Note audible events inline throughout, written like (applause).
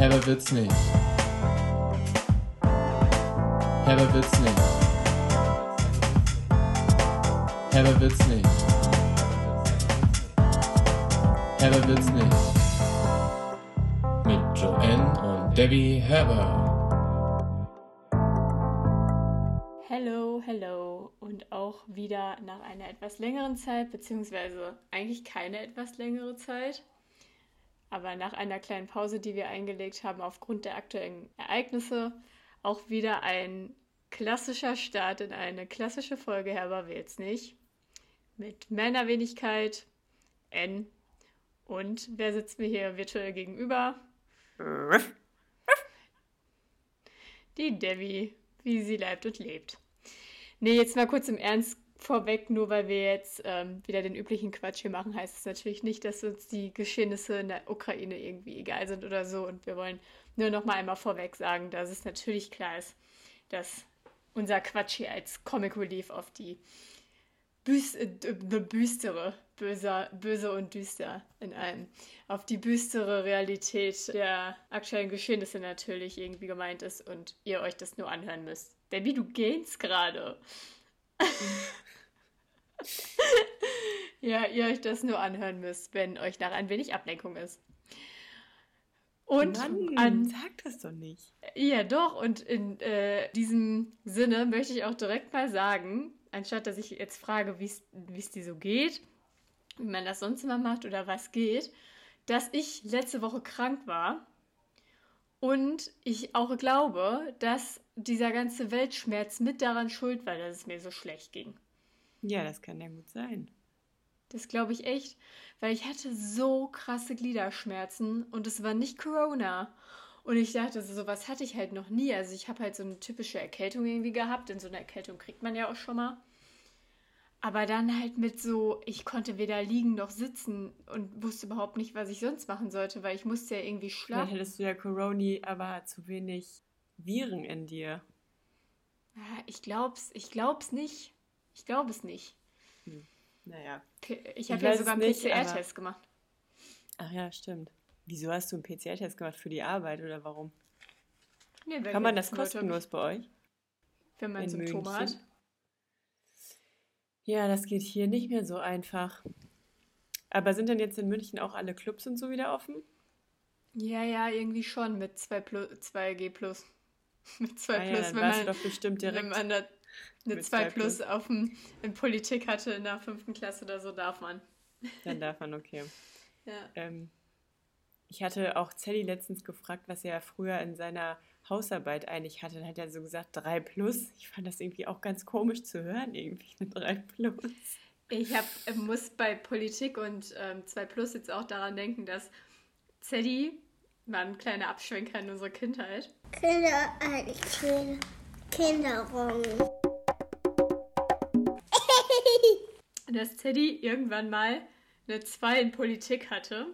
Herber wird's nicht. Herber wird's nicht. Herber wird's nicht. Herber wird's nicht. Mit Joanne und Debbie Herber. Hello, hello und auch wieder nach einer etwas längeren Zeit, beziehungsweise eigentlich keine etwas längere Zeit, aber nach einer kleinen Pause, die wir eingelegt haben aufgrund der aktuellen Ereignisse, auch wieder ein klassischer Start in eine klassische Folge Herber wählt's nicht. Mit Männerwenigkeit, N. Und wer sitzt mir hier virtuell gegenüber? Die Debbie, wie sie leibt und lebt. Nee, jetzt mal kurz im Ernst vorweg, nur weil wir jetzt ähm, wieder den üblichen Quatsch hier machen, heißt es natürlich nicht, dass uns die Geschehnisse in der Ukraine irgendwie egal sind oder so. Und wir wollen nur noch mal einmal vorweg sagen, dass es natürlich klar ist, dass unser Quatsch hier als Comic Relief auf die Büs äh, büstere, böse, und düster in einem, auf die büstere Realität der aktuellen Geschehnisse natürlich irgendwie gemeint ist und ihr euch das nur anhören müsst. Debbie, du gehst gerade. (laughs) (laughs) ja, ihr euch das nur anhören müsst, wenn euch nach ein wenig Ablenkung ist. Und Mann, an, sag das doch nicht. Ja, doch. Und in äh, diesem Sinne möchte ich auch direkt mal sagen, anstatt dass ich jetzt frage, wie es dir so geht, wie man das sonst immer macht oder was geht, dass ich letzte Woche krank war und ich auch glaube, dass dieser ganze Weltschmerz mit daran schuld war, dass es mir so schlecht ging. Ja, das kann ja gut sein. Das glaube ich echt, weil ich hatte so krasse Gliederschmerzen und es war nicht Corona. Und ich dachte, so was hatte ich halt noch nie. Also ich habe halt so eine typische Erkältung irgendwie gehabt. Denn so eine Erkältung kriegt man ja auch schon mal. Aber dann halt mit so, ich konnte weder liegen noch sitzen und wusste überhaupt nicht, was ich sonst machen sollte, weil ich musste ja irgendwie schlafen. Dann hättest du ja Corona, aber zu wenig Viren in dir. Ich glaub's, ich glaub's nicht. Ich glaube es nicht. Hm. Naja. Ich habe ja sogar einen PCR-Test gemacht. Ach ja, stimmt. Wieso hast du einen PCR-Test gemacht? Für die Arbeit oder warum? Nee, Kann man das kostenlos bei euch? Wenn man Symptome hat. Ja, das geht hier nicht mehr so einfach. Aber sind denn jetzt in München auch alle Clubs und so wieder offen? Ja, ja, irgendwie schon mit 2 plus, (laughs) 2G plus. mit 2 ah, plus, ja, wenn man, doch bestimmt direkt wenn man da eine 2 plus, plus auf dem, in Politik hatte in der fünften Klasse oder so, darf man. Dann darf man, okay. (laughs) ja. Ähm, ich hatte auch Zelly letztens gefragt, was er früher in seiner Hausarbeit eigentlich hatte. Dann hat er so gesagt, 3 plus. Ich fand das irgendwie auch ganz komisch zu hören, irgendwie eine 3 plus. Ich hab, muss bei Politik und ähm, 2 plus jetzt auch daran denken, dass Zeddy war ein kleiner Abschwenker in unserer Kindheit. Kinder, äh, Kinderung. Dass Teddy irgendwann mal eine 2 in Politik hatte.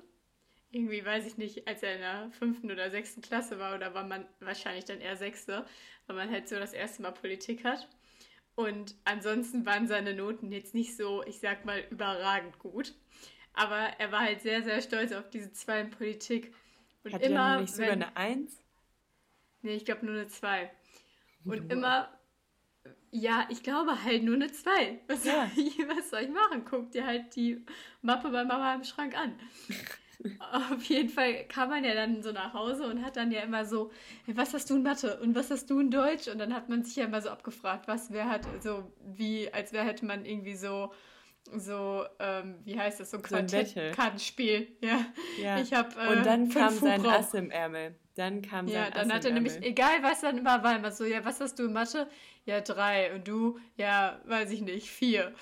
Irgendwie weiß ich nicht, als er in der fünften oder sechsten Klasse war oder war man wahrscheinlich dann eher sechste, weil man halt so das erste Mal Politik hat. Und ansonsten waren seine Noten jetzt nicht so, ich sag mal, überragend gut. Aber er war halt sehr, sehr stolz auf diese 2 in Politik. Und Hat immer. Er nicht sogar wenn, eine 1? Nee, ich glaube nur eine 2. Und immer, ja, ich glaube halt nur eine 2. Was, ja. was soll ich machen? Guck dir halt die Mappe bei Mama im Schrank an. (laughs) Auf jeden Fall kam man ja dann so nach Hause und hat dann ja immer so, was hast du in Mathe und was hast du in Deutsch? Und dann hat man sich ja immer so abgefragt, was wer hat, so wie, als wäre hätte man irgendwie so, so, ähm, wie heißt das, so ein so Kartenspiel. Ja. ja. Ich hab, äh, und dann kam sein Ass im Ärmel. Dann kam ja, sein dann Ass hat er nämlich, egal was dann immer war, immer so, ja, was hast du in Mathe? Ja, drei. Und du? Ja, weiß ich nicht, vier.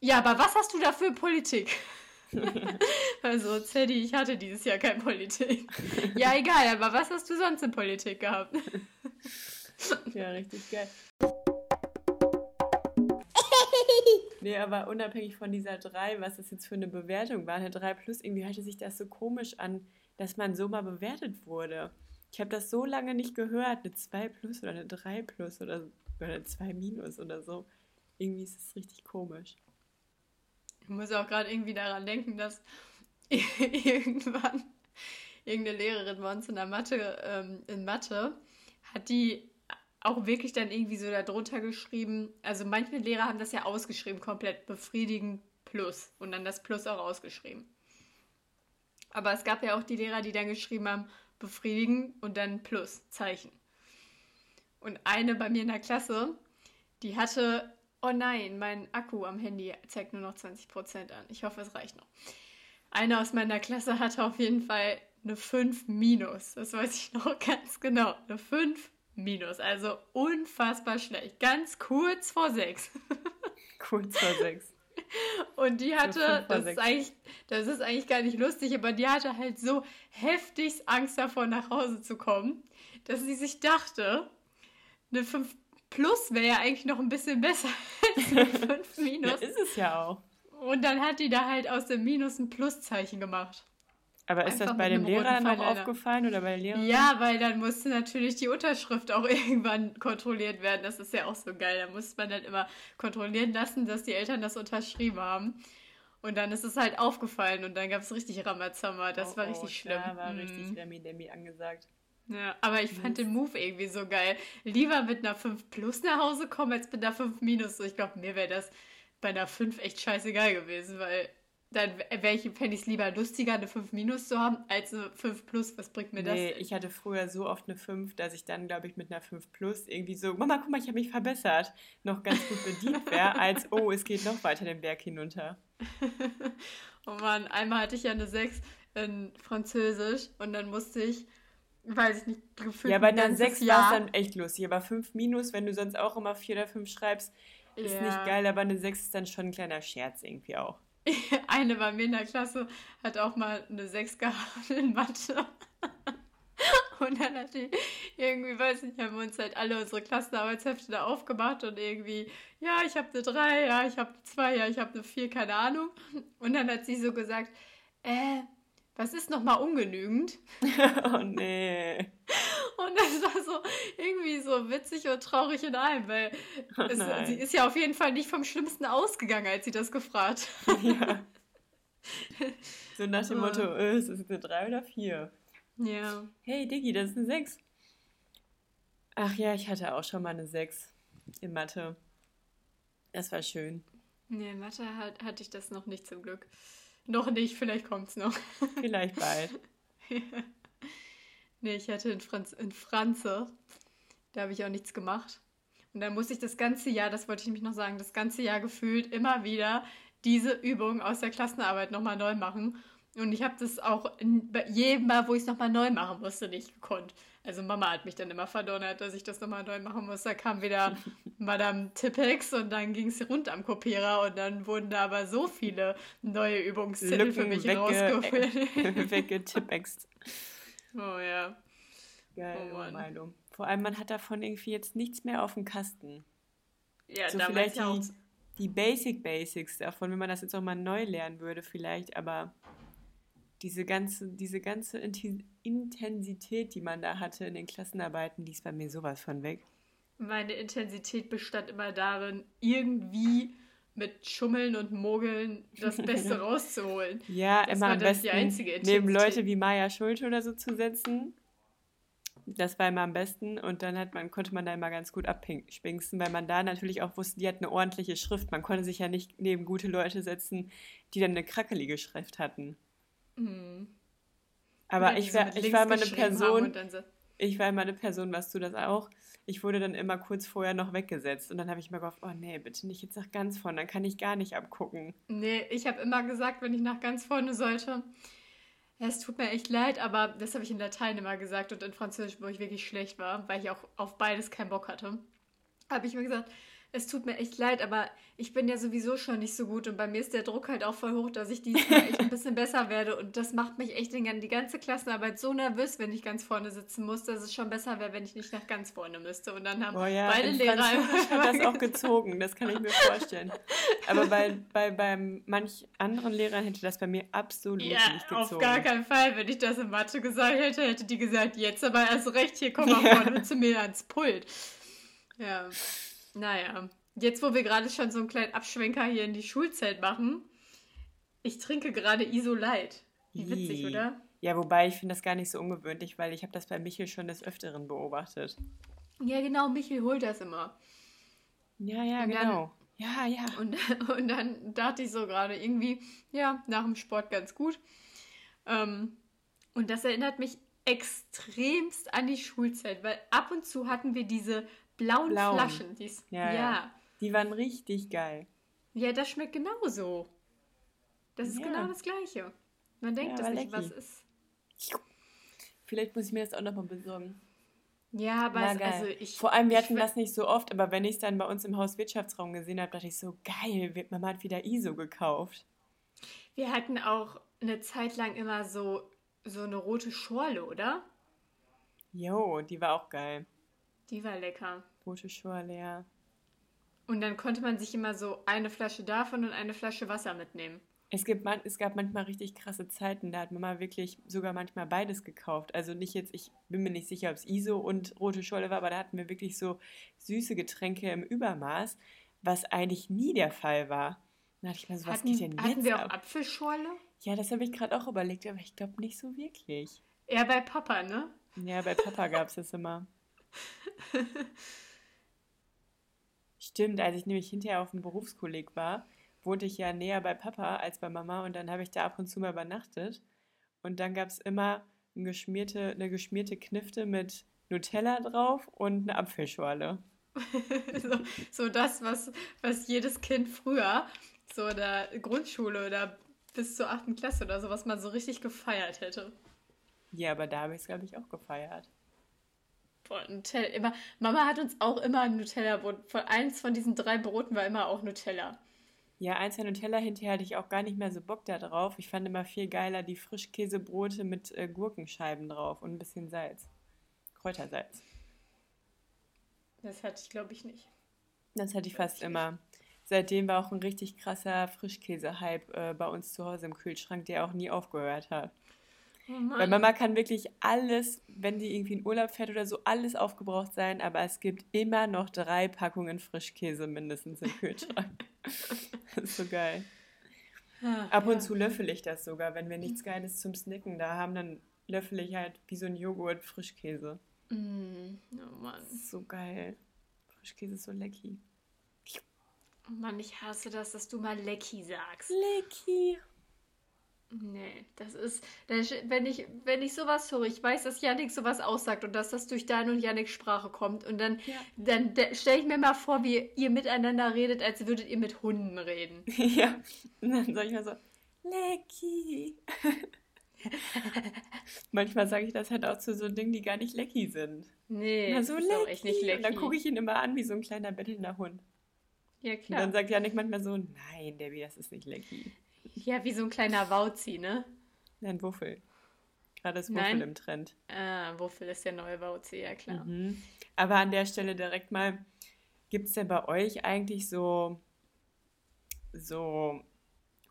Ja, aber was hast du da für Politik? (laughs) also, Zeddy, ich hatte dieses Jahr keine Politik. ja, egal, aber was hast du sonst in Politik gehabt? ja, richtig geil. Nee, aber unabhängig von dieser 3, was das jetzt für eine Bewertung war, eine 3 plus, irgendwie hörte sich das so komisch an, dass man so mal bewertet wurde. Ich habe das so lange nicht gehört, eine 2 plus oder eine 3 plus oder, oder eine 2 minus oder so. Irgendwie ist es richtig komisch. Ich muss auch gerade irgendwie daran denken, dass (laughs) irgendwann irgendeine Lehrerin bei uns in der Mathe, ähm, in Mathe, hat die auch wirklich dann irgendwie so darunter geschrieben. Also manche Lehrer haben das ja ausgeschrieben, komplett befriedigend plus und dann das Plus auch ausgeschrieben. Aber es gab ja auch die Lehrer, die dann geschrieben haben, befriedigen und dann Plus, Zeichen. Und eine bei mir in der Klasse, die hatte, oh nein, mein Akku am Handy zeigt nur noch 20% an. Ich hoffe, es reicht noch. Eine aus meiner Klasse hatte auf jeden Fall eine 5 minus. Das weiß ich noch (laughs) ganz genau. Eine 5 minus. Also unfassbar schlecht. Ganz kurz vor 6. (laughs) kurz vor 6. Und die hatte, das ist, eigentlich, das ist eigentlich gar nicht lustig, aber die hatte halt so heftig Angst davor, nach Hause zu kommen, dass sie sich dachte, eine 5 Plus wäre ja eigentlich noch ein bisschen besser (laughs) als eine 5 (laughs) Minus. Ja, ist es ja auch. Und dann hat die da halt aus dem Minus ein Pluszeichen gemacht. Aber ist das bei dem Lehrer noch aufgefallen oder bei der Lehrerin? Ja, weil dann musste natürlich die Unterschrift auch (laughs) irgendwann kontrolliert werden. Das ist ja auch so geil. Da musste man dann immer kontrollieren lassen, dass die Eltern das unterschrieben haben. Und dann ist es halt aufgefallen und dann gab es richtig Ramazamba. Das oh, war richtig oh, schlimm. Da war mhm. richtig Remi Demi angesagt. Ja, aber ich fand den Move irgendwie so geil. Lieber mit einer 5 plus nach Hause kommen, als mit einer 5 minus. Ich glaube, mir wäre das bei einer 5 echt scheißegal gewesen, weil dann wäre ich, fände ich es lieber lustiger, eine 5 minus zu haben, als eine 5 plus. Was bringt mir nee, das? ich hatte früher so oft eine 5, dass ich dann, glaube ich, mit einer 5 plus irgendwie so, Mama, guck mal, ich habe mich verbessert, noch ganz gut bedient wäre, (laughs) als, oh, es geht noch weiter den Berg hinunter. (laughs) oh Mann, einmal hatte ich ja eine 6 in Französisch und dann musste ich weiß ich nicht, gefühlt. Ja, bei einer 6 war es dann echt lustig. Aber 5 minus, wenn du sonst auch immer 4 oder 5 schreibst, ist ja. nicht geil, aber eine 6 ist dann schon ein kleiner Scherz irgendwie auch. (laughs) Eine bei mir in der Klasse hat auch mal eine 6 gehabt in Mathe. (laughs) Und dann hat die irgendwie, weiß nicht, haben wir uns halt alle unsere Klassenarbeitshefte da aufgemacht und irgendwie, ja, ich habe eine 3, ja, ich habe eine 2, ja, ich habe eine 4, keine Ahnung. Und dann hat sie so gesagt, äh, was ist nochmal ungenügend? (laughs) oh nee. Und das war so irgendwie so witzig und traurig in einem, weil oh es, (laughs) sie ist ja auf jeden Fall nicht vom Schlimmsten ausgegangen, als sie das gefragt hat. (laughs) Ja. (laughs) So nach dem Motto, äh, ist es eine 3 oder 4? Ja. Hey Diggi, das ist eine 6. Ach ja, ich hatte auch schon mal eine 6 in Mathe. Das war schön. Nee, in Mathe hat, hatte ich das noch nicht zum Glück. Noch nicht, vielleicht kommt es noch. Vielleicht bald. ja. Nee, ich hatte in, Franz, in Franze, da habe ich auch nichts gemacht. Und dann musste ich das ganze Jahr, das wollte ich nämlich noch sagen, das ganze Jahr gefühlt immer wieder diese Übung aus der Klassenarbeit nochmal neu machen. Und ich habe das auch in, bei jedem Mal, wo ich es nochmal neu machen musste, nicht gekonnt. Also Mama hat mich dann immer verdonnert, dass ich das nochmal neu machen muss. Da kam wieder (laughs) Madame Tippex und dann ging es rund am Kopierer und dann wurden da aber so viele neue Übungstitel Lücken für mich wegge. (laughs) Weggetippext. (laughs) oh ja. Geil, oh Meinung. Vor allem, man hat davon irgendwie jetzt nichts mehr auf dem Kasten. Ja, so vielleicht die, die Basic Basics davon, wenn man das jetzt auch mal neu lernen würde, vielleicht, aber diese ganze, diese ganze Intensität, die man da hatte in den Klassenarbeiten, die ist bei mir sowas von weg. Meine Intensität bestand immer darin, irgendwie mit Schummeln und Mogeln das Beste (laughs) rauszuholen. Ja, das immer am besten neben Leute wie Maya Schulte oder so zu setzen. Das war immer am besten und dann hat man, konnte man da immer ganz gut abspinksen, weil man da natürlich auch wusste, die hat eine ordentliche Schrift. Man konnte sich ja nicht neben gute Leute setzen, die dann eine krackelige Schrift hatten. Mhm. Aber ich war, ich war immer eine Person, so ich war immer eine Person, warst du das auch? Ich wurde dann immer kurz vorher noch weggesetzt und dann habe ich mir gehofft, oh nee, bitte nicht jetzt nach ganz vorne, dann kann ich gar nicht abgucken. Nee, ich habe immer gesagt, wenn ich nach ganz vorne sollte, es tut mir echt leid, aber das habe ich in Latein immer gesagt und in Französisch, wo ich wirklich schlecht war, weil ich auch auf beides keinen Bock hatte, habe ich mir gesagt, es tut mir echt leid, aber ich bin ja sowieso schon nicht so gut und bei mir ist der Druck halt auch voll hoch, dass ich diesmal echt ein bisschen besser werde und das macht mich echt in die ganze Klassenarbeit so nervös, wenn ich ganz vorne sitzen muss, dass es schon besser wäre, wenn ich nicht nach ganz vorne müsste und dann haben oh ja, beide Lehrer das auch gezogen, das kann ich mir vorstellen. Aber bei, bei, bei manch anderen Lehrern hätte das bei mir absolut ja, nicht gezogen. auf gar keinen Fall, wenn ich das in Mathe gesagt hätte, hätte die gesagt, jetzt aber erst recht, hier komm mal vorne zu mir ans Pult. Ja. Naja, jetzt wo wir gerade schon so einen kleinen Abschwenker hier in die Schulzeit machen, ich trinke gerade Isolite. Wie witzig, oder? Ja, wobei ich finde das gar nicht so ungewöhnlich, weil ich habe das bei Michel schon des Öfteren beobachtet. Ja, genau, Michel holt das immer. Ja, ja, Und dann- genau. ja, ja. Und, (laughs) und dann dachte ich so gerade irgendwie, ja, nach dem Sport ganz gut. Ähm, und das erinnert mich extremst an die Schulzeit, weil ab und zu hatten wir diese blauen, Blauen. Flaschen. Die's, Ja, ja, ja. Die waren richtig geil. Ja, das schmeckt genauso. Das ist Ja. genau das Gleiche. Man denkt, dass nicht was ist. Vielleicht muss ich mir das auch nochmal besorgen. Ja, aber es, also ich. Vor allem, wir hatten das nicht so oft, aber wenn ich es dann bei uns im Hauswirtschaftsraum gesehen habe, dachte ich so, geil, Mama hat wieder ISO gekauft. Wir hatten auch eine Zeit lang immer so, so eine rote Schorle, oder? Jo, die war auch geil. Die war lecker. Rote Schorle, ja. Und dann konnte man sich immer so eine Flasche davon und eine Flasche Wasser mitnehmen. Es, gibt man, es gab manchmal richtig krasse Zeiten, da hat Mama wirklich sogar manchmal beides gekauft. Also nicht jetzt, ich bin mir nicht sicher, ob es ISO und rote Scholle war, aber da hatten wir wirklich so süße Getränke im Übermaß, was eigentlich nie der Fall war. Da dachte ich mir so, was hatten geht denn hatten jetzt wir auch ab? Apfelschorle? Ja, das habe ich gerade auch überlegt, aber ich glaube nicht so wirklich. Ja, bei Papa, ne? Ja, bei Papa gab es das immer. (laughs) Stimmt, als ich nämlich hinterher auf dem Berufskolleg war, wohnte ich ja näher bei Papa als bei Mama und dann habe ich da ab und zu mal übernachtet. Und dann gab es immer eine geschmierte, eine geschmierte Knifte mit Nutella drauf und eine Apfelschorle. (laughs) so, so das, was, was jedes Kind früher, so in der Grundschule oder bis zur achten Klasse oder so, was man so richtig gefeiert hätte. Ja, aber da habe ich es, glaube ich, auch gefeiert. Boah, Nutella, immer, Mama hat uns auch immer ein Nutella-Brot. Von eins von diesen drei Broten war immer auch Nutella. Ja, eins der Nutella hinterher hatte ich auch gar nicht mehr so Bock da drauf. Ich fand immer viel geiler die Frischkäsebrote mit äh, Gurkenscheiben drauf und ein bisschen Salz. Kräutersalz. Das hatte ich, glaube ich, nicht. Das hatte ich fast immer. Seitdem war auch ein richtig krasser Frischkäse-Hype äh, bei uns zu Hause im Kühlschrank, der auch nie aufgehört hat. Oh Weil Mama kann wirklich alles, wenn die irgendwie in Urlaub fährt oder so, alles aufgebraucht sein, aber es gibt immer noch drei Packungen Frischkäse mindestens im Kühlschrank. (laughs) das ist so geil. Ah, Ab und ja. zu löffel ich das sogar, wenn wir nichts Geiles zum Snacken da haben, dann löffel ich halt wie so ein Joghurt Frischkäse. Mm, oh Mann. Das ist so geil. Frischkäse ist so lecky. Oh Mann, ich hasse das, dass du mal Lecky sagst. Lecky. Nee, das ist, das, wenn ich, wenn ich sowas höre, ich weiß, dass Yannick sowas aussagt und dass das durch deine und Yannicks Sprache kommt und dann, Ja. dann stelle ich mir mal vor, wie ihr miteinander redet, als würdet ihr mit Hunden reden. (laughs) ja. Und dann sag ich mal so, lecky. (laughs) Manchmal sage ich das halt auch zu so Dingen, die gar nicht lecky sind. Nee, Na, das so ist auch echt nicht lecky. Und dann gucke ich ihn immer an wie so ein kleiner bettelnder Hund. Ja, Und klar. dann sagt Janik manchmal so, nein, Debbie, das ist nicht lecky. Ja, wie so ein kleiner Wauzi, ne? Nein, Wuffel. Gerade ist Nein. Wuffel im Trend. Ah, Wuffel ist der neue Wauzi, ja klar. Mhm. Aber an der Stelle direkt mal, gibt es denn bei euch eigentlich so, so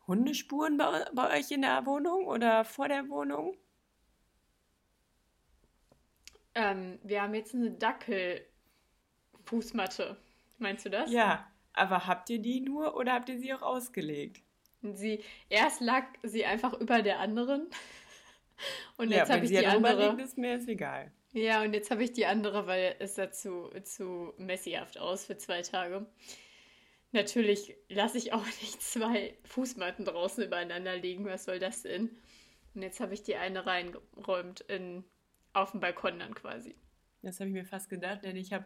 Hundespuren bei, bei euch in der Wohnung oder vor der Wohnung? Ähm, wir haben jetzt eine Dackelfußmatte. Meinst du das? Ja, aber habt ihr die nur oder habt ihr sie auch ausgelegt? Sie, erst lag sie einfach über der anderen. (laughs) Und ja, jetzt wenn habe ich die ja andere. liegt, ist mir jetzt egal. Ja, und jetzt habe ich die andere, weil es dazu zu messihaft aus für zwei Tage. Natürlich lasse ich auch (laughs) nicht zwei Fußmatten draußen übereinander liegen. Was soll das denn? Und jetzt habe ich die eine reingeräumt in, auf dem Balkon dann quasi. Das habe ich mir fast gedacht, denn ich habe,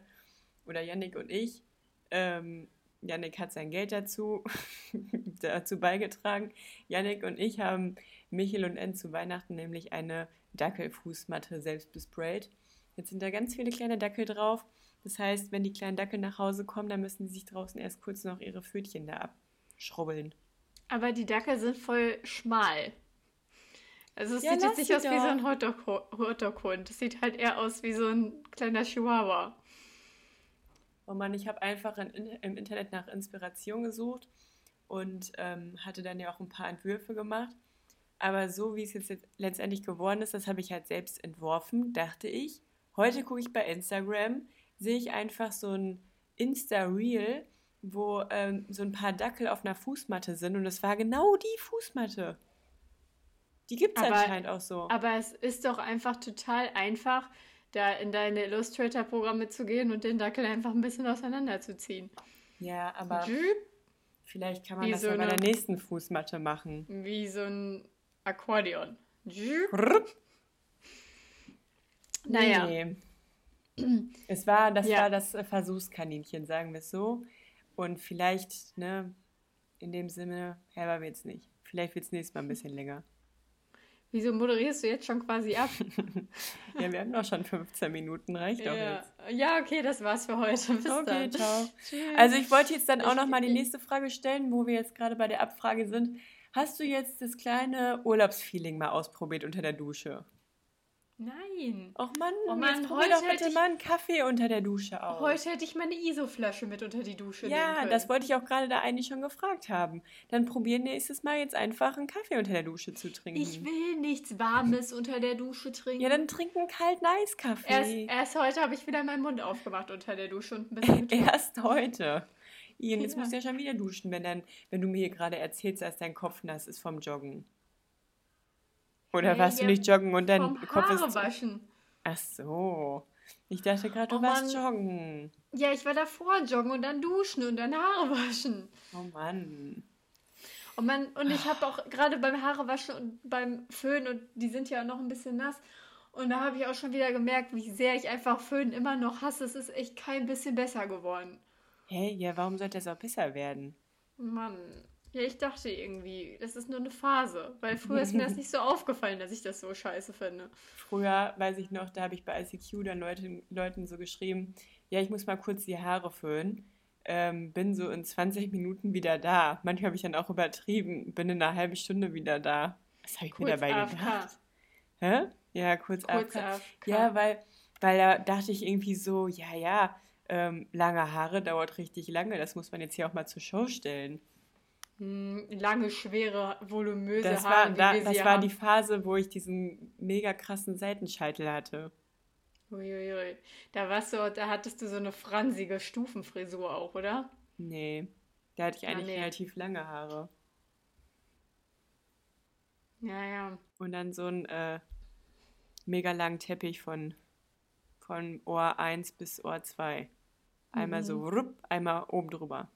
oder Yannick und ich, ähm, Yannick hat sein Geld dazu, (laughs) dazu beigetragen. Yannick und ich haben Michel und N zu Weihnachten nämlich eine Dackelfußmatte selbst besprayt. Jetzt sind da ganz viele kleine Dackel drauf. Das heißt, wenn die kleinen Dackel nach Hause kommen, dann müssen sie sich draußen erst kurz noch ihre Pfötchen da abschrubbeln. Aber die Dackel sind voll schmal. Also es Ja, sieht jetzt nicht aus wie so doch. ein Hotdog- Hotdog-Hund. Es sieht halt eher aus wie so ein kleiner Chihuahua. Oh Mann, ich habe einfach in, in, im Internet nach Inspiration gesucht und ähm, hatte dann ja auch ein paar Entwürfe gemacht. Aber so wie es jetzt letztendlich geworden ist, das habe ich halt selbst entworfen, dachte ich. Heute gucke ich bei Instagram, sehe ich einfach so ein Insta-Reel, wo ähm, so ein paar Dackel auf einer Fußmatte sind und es war genau die Fußmatte. Die gibt es anscheinend auch so. Aber es ist doch einfach total einfach, da in deine Illustrator-Programme zu gehen und den Dackel einfach ein bisschen auseinanderzuziehen. Ja, aber Jüp, vielleicht kann man Wie das so ja bei eine- der nächsten Fußmatte machen. Wie so ein Akkordeon. Naja. Nee. Es war, das Ja. war das äh, Versuchskaninchen, sagen wir es so. Und vielleicht, ne, in dem Sinne, herber wird's nicht. Vielleicht wird's nächstes Mal ein bisschen länger. Wieso moderierst du jetzt schon quasi ab? (laughs) Ja, wir haben noch schon 15 Minuten, reicht doch ja. jetzt. ja, okay, das war's für heute. Bis Okay, dann. ciao. Tschüss. Also ich wollte jetzt dann auch Ich- noch mal die nächste Frage stellen, wo wir jetzt gerade bei der Abfrage sind. Hast du jetzt das kleine Urlaubsfeeling mal ausprobiert unter der Dusche? Nein. Och Mann, Oh Mann, jetzt heute doch bitte ich- mal einen Kaffee unter der Dusche aus. Heute hätte ich meine ISO-Flasche mit unter die Dusche nehmen Ja, das wollte ich auch gerade da eigentlich schon gefragt haben. Dann probier nächstes Mal jetzt einfach einen Kaffee unter der Dusche zu trinken. Ich will nichts Warmes unter der Dusche trinken. ja, dann trink einen kalten Eiskaffee. erst, erst heute habe ich wieder meinen Mund aufgemacht unter der Dusche und ein bisschen (laughs) getrunken. Erst heute. Ian, jetzt Ja. musst du ja schon wieder duschen, wenn, dann, wenn du mir hier gerade erzählst, dass dein Kopf nass ist vom Joggen. Oder Nee, warst du nicht joggen und dein Kopf Haare ist... waschen. Ach so. Ich dachte gerade, du Oh warst joggen. Ja, ich war davor joggen und dann duschen und dann Haare waschen. Oh Mann. Und, man, und ich habe auch gerade beim Haarewaschen und beim Föhn, und die sind ja auch noch ein bisschen nass, und da habe ich auch schon wieder gemerkt, wie sehr ich einfach Föhn immer noch hasse. Es ist echt kein bisschen besser geworden. Hä, ja, warum sollte das auch besser werden? Mann. Ja, ich dachte irgendwie, das ist nur eine Phase. Weil früher ist mir das (laughs) nicht so aufgefallen, dass ich das so scheiße finde. Früher, weiß ich noch, da habe ich bei ICQ dann Leuten, Leuten so geschrieben, ja, ich muss mal kurz die Haare föhnen. Ähm, bin so in 20 Minuten wieder da. Manchmal habe ich dann auch übertrieben, bin in einer halben Stunde wieder da. Was habe ich mir Kurz dabei AFK. gedacht? Hä? Ja, kurz, Kurz AFK. AFK. Ja, weil, weil da dachte ich irgendwie so, ja, ja, ähm, lange Haare dauert richtig lange. Das muss man jetzt hier auch mal zur Show stellen. Hm, lange, schwere, voluminöse Das Haare, war, da, das war haben. die Phase, wo ich diesen mega krassen Seitenscheitel hatte. Uiuiui. Da warst du, da hattest du so eine fransige Stufenfrisur auch, oder? Nee, da hatte ich Ah, eigentlich nee. relativ lange Haare. Ja, ja. Und dann so einen äh, mega langen Teppich von, von Ohr 1 bis Ohr 2. Einmal so rupp, einmal oben drüber.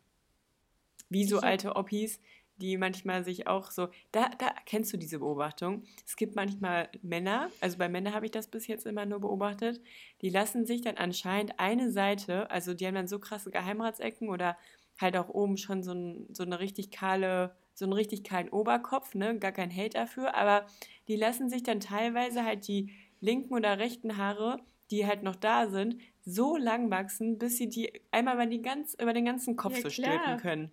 Wie so Mhm. Alte Oppis, die manchmal sich auch so. Da, da kennst du diese Beobachtung. Es gibt manchmal Männer, also bei Männern habe ich das bis jetzt immer nur beobachtet, die lassen sich dann anscheinend eine Seite, also die haben dann so krasse Geheimratsecken oder halt auch oben schon so, ein, so eine richtig kahle, so einen richtig kahlen Oberkopf, ne? Gar kein Hate dafür, aber die lassen sich dann teilweise halt die linken oder rechten Haare, die halt noch da sind, so lang wachsen, bis sie die einmal über, die ganz, über den ganzen Kopf Ja, so stülpen können.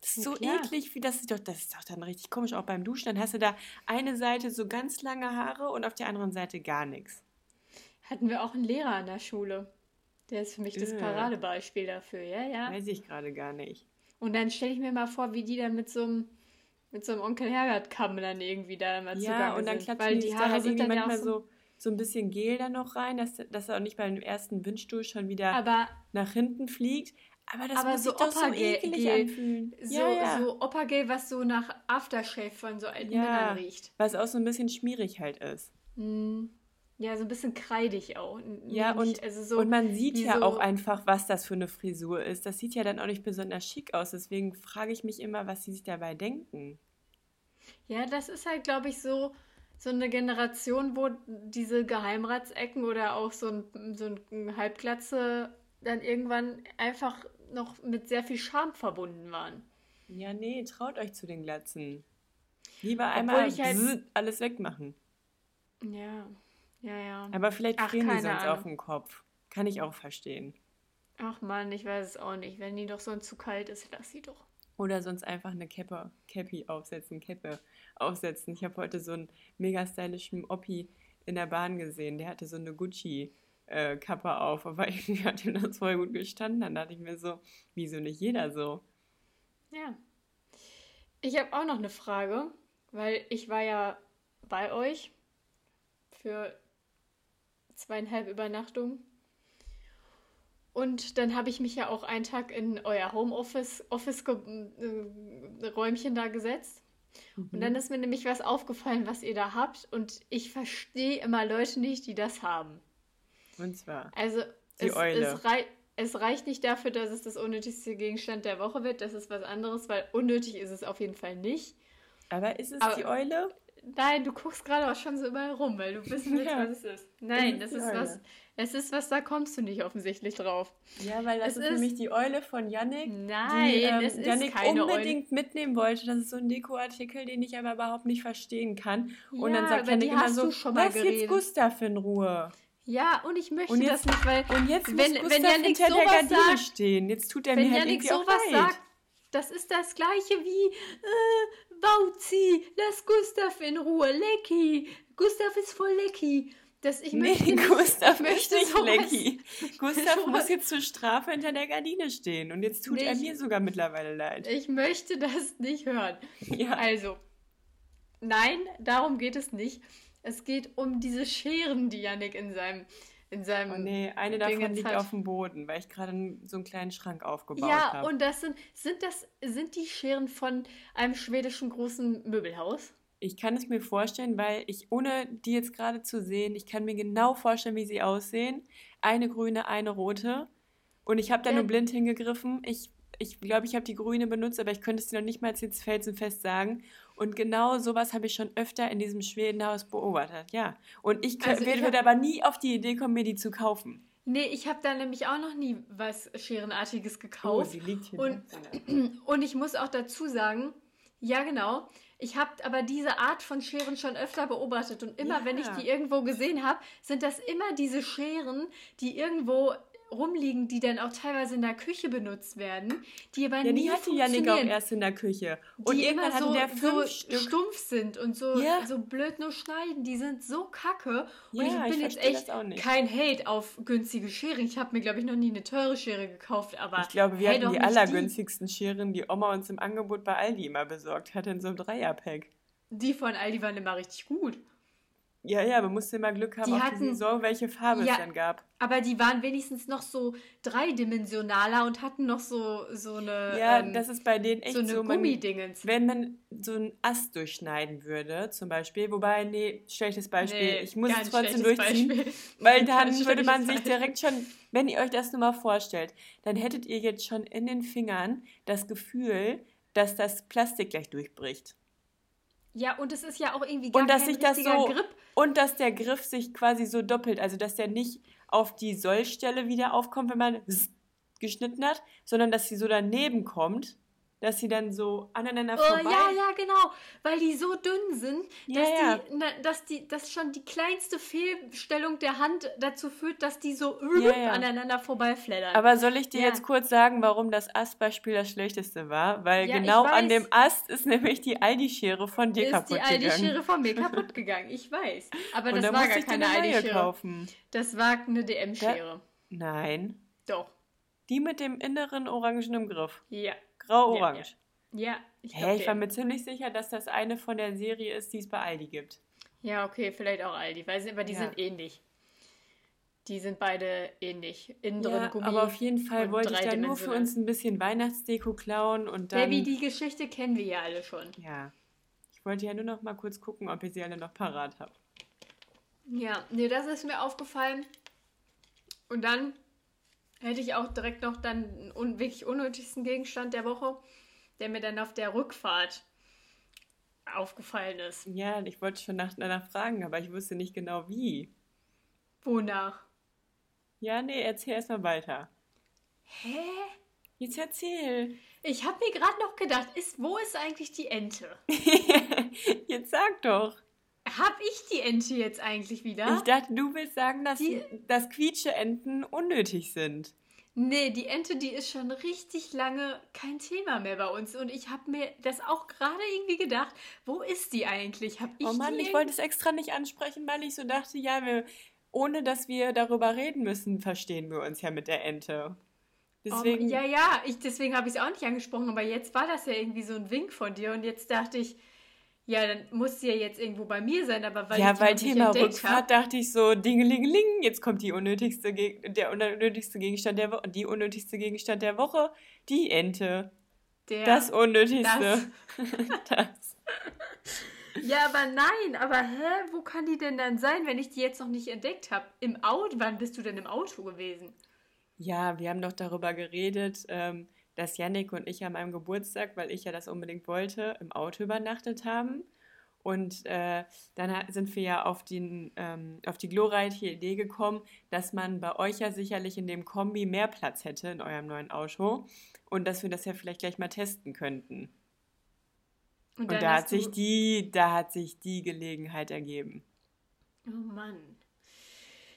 Das ist Ja, so klar. eklig, wie das ist doch, das ist doch dann richtig komisch, auch beim Duschen. Dann hast du da eine Seite so ganz lange Haare und auf der anderen Seite gar nichts. Hatten wir auch einen Lehrer an der Schule. Der ist für mich das Äh. Paradebeispiel dafür, ja, ja. Weiß ich gerade gar nicht. Und dann stelle ich mir mal vor, wie die dann mit so einem mit so einem Onkel Herbert-Kamm dann irgendwie da mal Ja, und dann sind. klatschen Weil die Haare halt sind dann ja auch manchmal so... so, so ein bisschen Gel da noch rein, dass, dass er auch nicht beim ersten Windstuhl schon wieder Aber nach hinten fliegt. Aber das Aber muss so sich doch so eklig anfühlen. so, ja, ja. so Opa-Gel, was so nach Aftershave von so alten Ja. Männern riecht. Was auch so ein bisschen schmierig halt ist. Mm, Ja, so ein bisschen kreidig auch. Ja, und, also so, und man sieht ja so- auch einfach, was das für eine Frisur ist. Das sieht ja dann auch nicht besonders schick aus. Deswegen frage ich mich immer, was sie sich dabei denken. Ja, das ist halt, glaube ich, so, so eine Generation, wo diese Geheimratsecken oder auch so ein, so ein Halbglatze dann irgendwann einfach noch mit sehr viel Scham verbunden waren. Ja, nee, traut euch zu den Glatzen. Lieber einmal ich halt- alles wegmachen. Ja, ja, ja. Aber vielleicht frieren die sonst Ahnung. auf dem Kopf. Kann ich auch verstehen. Ach Mann, ich weiß es auch nicht. Wenn die doch sonst zu kalt ist, lass sie doch. Oder sonst einfach eine Cappe, Cappy aufsetzen, Cappe aufsetzen. Ich habe heute so einen mega stylischen Oppi in der Bahn gesehen. Der hatte so eine Gucci-Kappe auf, aber (laughs) irgendwie hat ihm das voll gut gestanden. Dann dachte ich mir so, wieso nicht jeder so? Ja. Ich habe auch noch eine Frage, weil ich war ja bei euch für zweieinhalb Übernachtungen. Und dann habe ich mich ja auch einen Tag in euer Homeoffice Office ge- äh, Räumchen da gesetzt. Und Mhm. dann ist mir nämlich was aufgefallen, was ihr da habt. Und ich verstehe immer Leute nicht, die das haben. Und zwar. Also Die es, Eule. Es, rei es reicht nicht dafür, dass es das unnötigste Gegenstand der Woche wird. Das ist was anderes, weil unnötig ist es auf jeden Fall nicht. Aber ist es Aber- die Eule? Nein, du guckst gerade auch schon so überall rum, weil du wissen willst, Ja. was es ist. Nein, das ist ist die was. Eule. Es ist was, da kommst du nicht offensichtlich drauf. Ja, weil das ist, ist- nämlich die Eule von Yannick. Nein, die ähm, es ist Yannick keine unbedingt mitnehmen wollte. Das ist so ein Dekoartikel, den ich aber überhaupt nicht verstehen kann. Und Ja, dann sagt Yannick immer so, schon mal lass jetzt geredet." Gustav in Ruhe. Ja, und ich möchte Und das jetzt- nicht, weil Und jetzt Wenn- muss wenn Yannick hinter der sowas Gardine sagt- stehen. Jetzt tut er mir halt Janik irgendwie auch sowas leid. sagt, das ist das gleiche wie äh, Bauzi, lass Gustav in Ruhe, Lecky. Gustav ist voll Lecky. Das, ich Nee, möchte nicht, Gustav möchte nicht sowas- Lecky. Gustav sowas- (laughs) muss jetzt zur Strafe hinter der Gardine stehen. Und jetzt tut Nee, er mir sogar mittlerweile leid. Ich möchte das nicht hören. Ja. Also, nein, darum geht es nicht. Es geht um diese Scheren, die Yannick in seinem, in seinem Oh nee, eine davon Dingens liegt hat. auf dem Boden, weil ich gerade so einen kleinen Schrank aufgebaut Ja, habe. und das sind, sind das, sind die Scheren von einem schwedischen großen Möbelhaus? Ich kann es mir vorstellen, weil ich, ohne die jetzt gerade zu sehen, ich kann mir genau vorstellen, wie sie aussehen. Eine grüne, eine rote. Und ich habe da Ja. nur blind hingegriffen. Ich ich glaube, ich habe die grüne benutzt, aber ich könnte es dir noch nicht mal jetzt felsenfest sagen. Und genau sowas habe ich schon öfter in diesem Schwedenhaus beobachtet, ja. Und ich, Also würde hab- aber nie auf die Idee kommen, mir die zu kaufen. Nee, ich habe da nämlich auch noch nie was Scherenartiges Oh, gekauft. sie liegt hier. Und- (clears throat) Und ich muss auch dazu sagen, ja genau, ich habe aber diese Art von Scheren schon öfter beobachtet und immer Ja. wenn ich die irgendwo gesehen habe, sind das immer diese Scheren, die irgendwo rumliegen, die dann auch teilweise in der Küche benutzt werden, die aber Ja, nie die hatte Janik auch erst in der Küche. Und die irgendwann so, der so fünf Stück. stumpf sind und so, Ja. so blöd nur schneiden. Die sind so kacke. Und Ja, ich ich bin jetzt verstehe echt kein Hate auf günstige Scheren. Ich habe mir, glaube ich, noch nie eine teure Schere gekauft, aber Ich glaube, wir hey, hatten die allergünstigsten Scheren, die Oma uns im Angebot bei Aldi immer besorgt hatte, in so einem Dreierpack. Die von Aldi waren immer richtig gut. Ja, ja, aber musste immer Glück haben Die hatten- Saison, welche Farbe Ja. es dann gab. Aber die waren wenigstens noch so dreidimensionaler und hatten noch so, so eine, Ja, ähm, das ist bei denen echt so so, eine man, Gummidingens. wenn man so einen Ast durchschneiden würde, zum Beispiel, wobei, nee, schlechtes Beispiel, Nee, ich muss es trotzdem durchziehen, Beispiel. (laughs) weil dann würde man sich direkt schon, wenn ihr euch das nur mal vorstellt, dann hättet ihr jetzt schon in den Fingern das Gefühl, dass das Plastik gleich durchbricht. Ja, und es ist ja auch irgendwie gar Und dass kein sich das so Grip. Und dass der Griff sich quasi so doppelt, also dass der nicht auf die Sollstelle wieder aufkommt, wenn man geschnitten hat, sondern dass sie so daneben kommt, dass sie dann so aneinander Oh, vorbei. ja, ja, genau. Weil die so dünn sind, Ja, dass, ja. Die, na, dass, die, dass schon die kleinste Fehlstellung der Hand dazu führt, dass die so Ja, ja. (laughs) aneinander vorbeifleddern. Aber soll ich dir jetzt kurz sagen, warum das Astbeispiel das schlechteste war? Weil genau an dem Ast ist nämlich die Aldi-Schere von dir ist kaputt die gegangen. Aldi-Schere von mir (laughs) kaputt gegangen. Ich weiß. Aber Und das war gar keine Aldi-Schere. kaufen. Das war eine DM-Schere. Nein, Doch. die mit dem inneren orangenen Griff. Ja. Grau-orange. Ja, ich Hä, glaub, ich war mir ziemlich sicher, dass das eine von der Serie ist, die es bei Aldi gibt. Ja, okay, vielleicht auch Aldi. Weiß nicht, aber die Ja. sind ähnlich. Die sind beide ähnlich. Innen drin Ja, Gummi. aber auf jeden Fall wollte ich da nur für uns ein bisschen Weihnachtsdeko klauen und dann. Baby, die Geschichte kennen wir ja alle schon. Ja. Ich wollte ja nur noch mal kurz gucken, ob ihr sie alle noch parat habt. Ja, nee, das ist mir aufgefallen. Und dann hätte ich auch direkt noch dann einen wirklich unnötigsten Gegenstand der Woche, der mir dann auf der Rückfahrt aufgefallen ist. Ja, ich wollte schon nach danach fragen, aber ich wusste nicht genau wie. Wonach? Ja, nee, erzähl erst mal weiter. Hä? Jetzt erzähl. Ich habe mir gerade noch gedacht, ist, wo ist eigentlich die Ente? (laughs) Jetzt sag doch. Hab ich die Ente jetzt eigentlich wieder? Ich dachte, du willst sagen, dass, Die- dass Quietscheenten unnötig sind. Nee, die Ente, die ist schon richtig lange kein Thema mehr bei uns. Und ich habe mir das auch gerade irgendwie gedacht, wo ist die eigentlich? Hab ich oh Mann, ich wollte es extra nicht ansprechen, weil ich so dachte, ja, wir, ohne dass wir darüber reden müssen, verstehen wir uns ja mit der Ente. Deswegen, Oh, ja, ja, ich, deswegen habe ich es auch nicht angesprochen, aber jetzt war das ja irgendwie so ein Wink von dir und jetzt dachte ich, ja, dann muss sie ja jetzt irgendwo bei mir sein, aber weil ja, weil Thema Rückfahrt habe. dachte ich so, Dingelingeling, jetzt kommt die unnötigste, der unnötigste Gegenstand der Woche, die unnötigste Gegenstand der Woche, die Ente. Der, das unnötigste. (laughs) Das. Ja, aber nein, aber hä, wo kann die denn dann sein, wenn ich die jetzt noch nicht entdeckt habe? Im Auto? Wann bist du denn im Auto gewesen? Ja, wir haben doch darüber geredet, ähm, dass Yannick und ich an meinem Geburtstag, weil ich ja das unbedingt wollte, im Auto übernachtet haben. Und äh, dann sind wir ja auf, den, ähm, auf die glorreiche Idee gekommen, dass man bei euch ja sicherlich in dem Kombi mehr Platz hätte in eurem neuen Auto und dass wir das ja vielleicht gleich mal testen könnten. Und, dann da hat sich die, da hat sich die Gelegenheit ergeben. Oh Mann.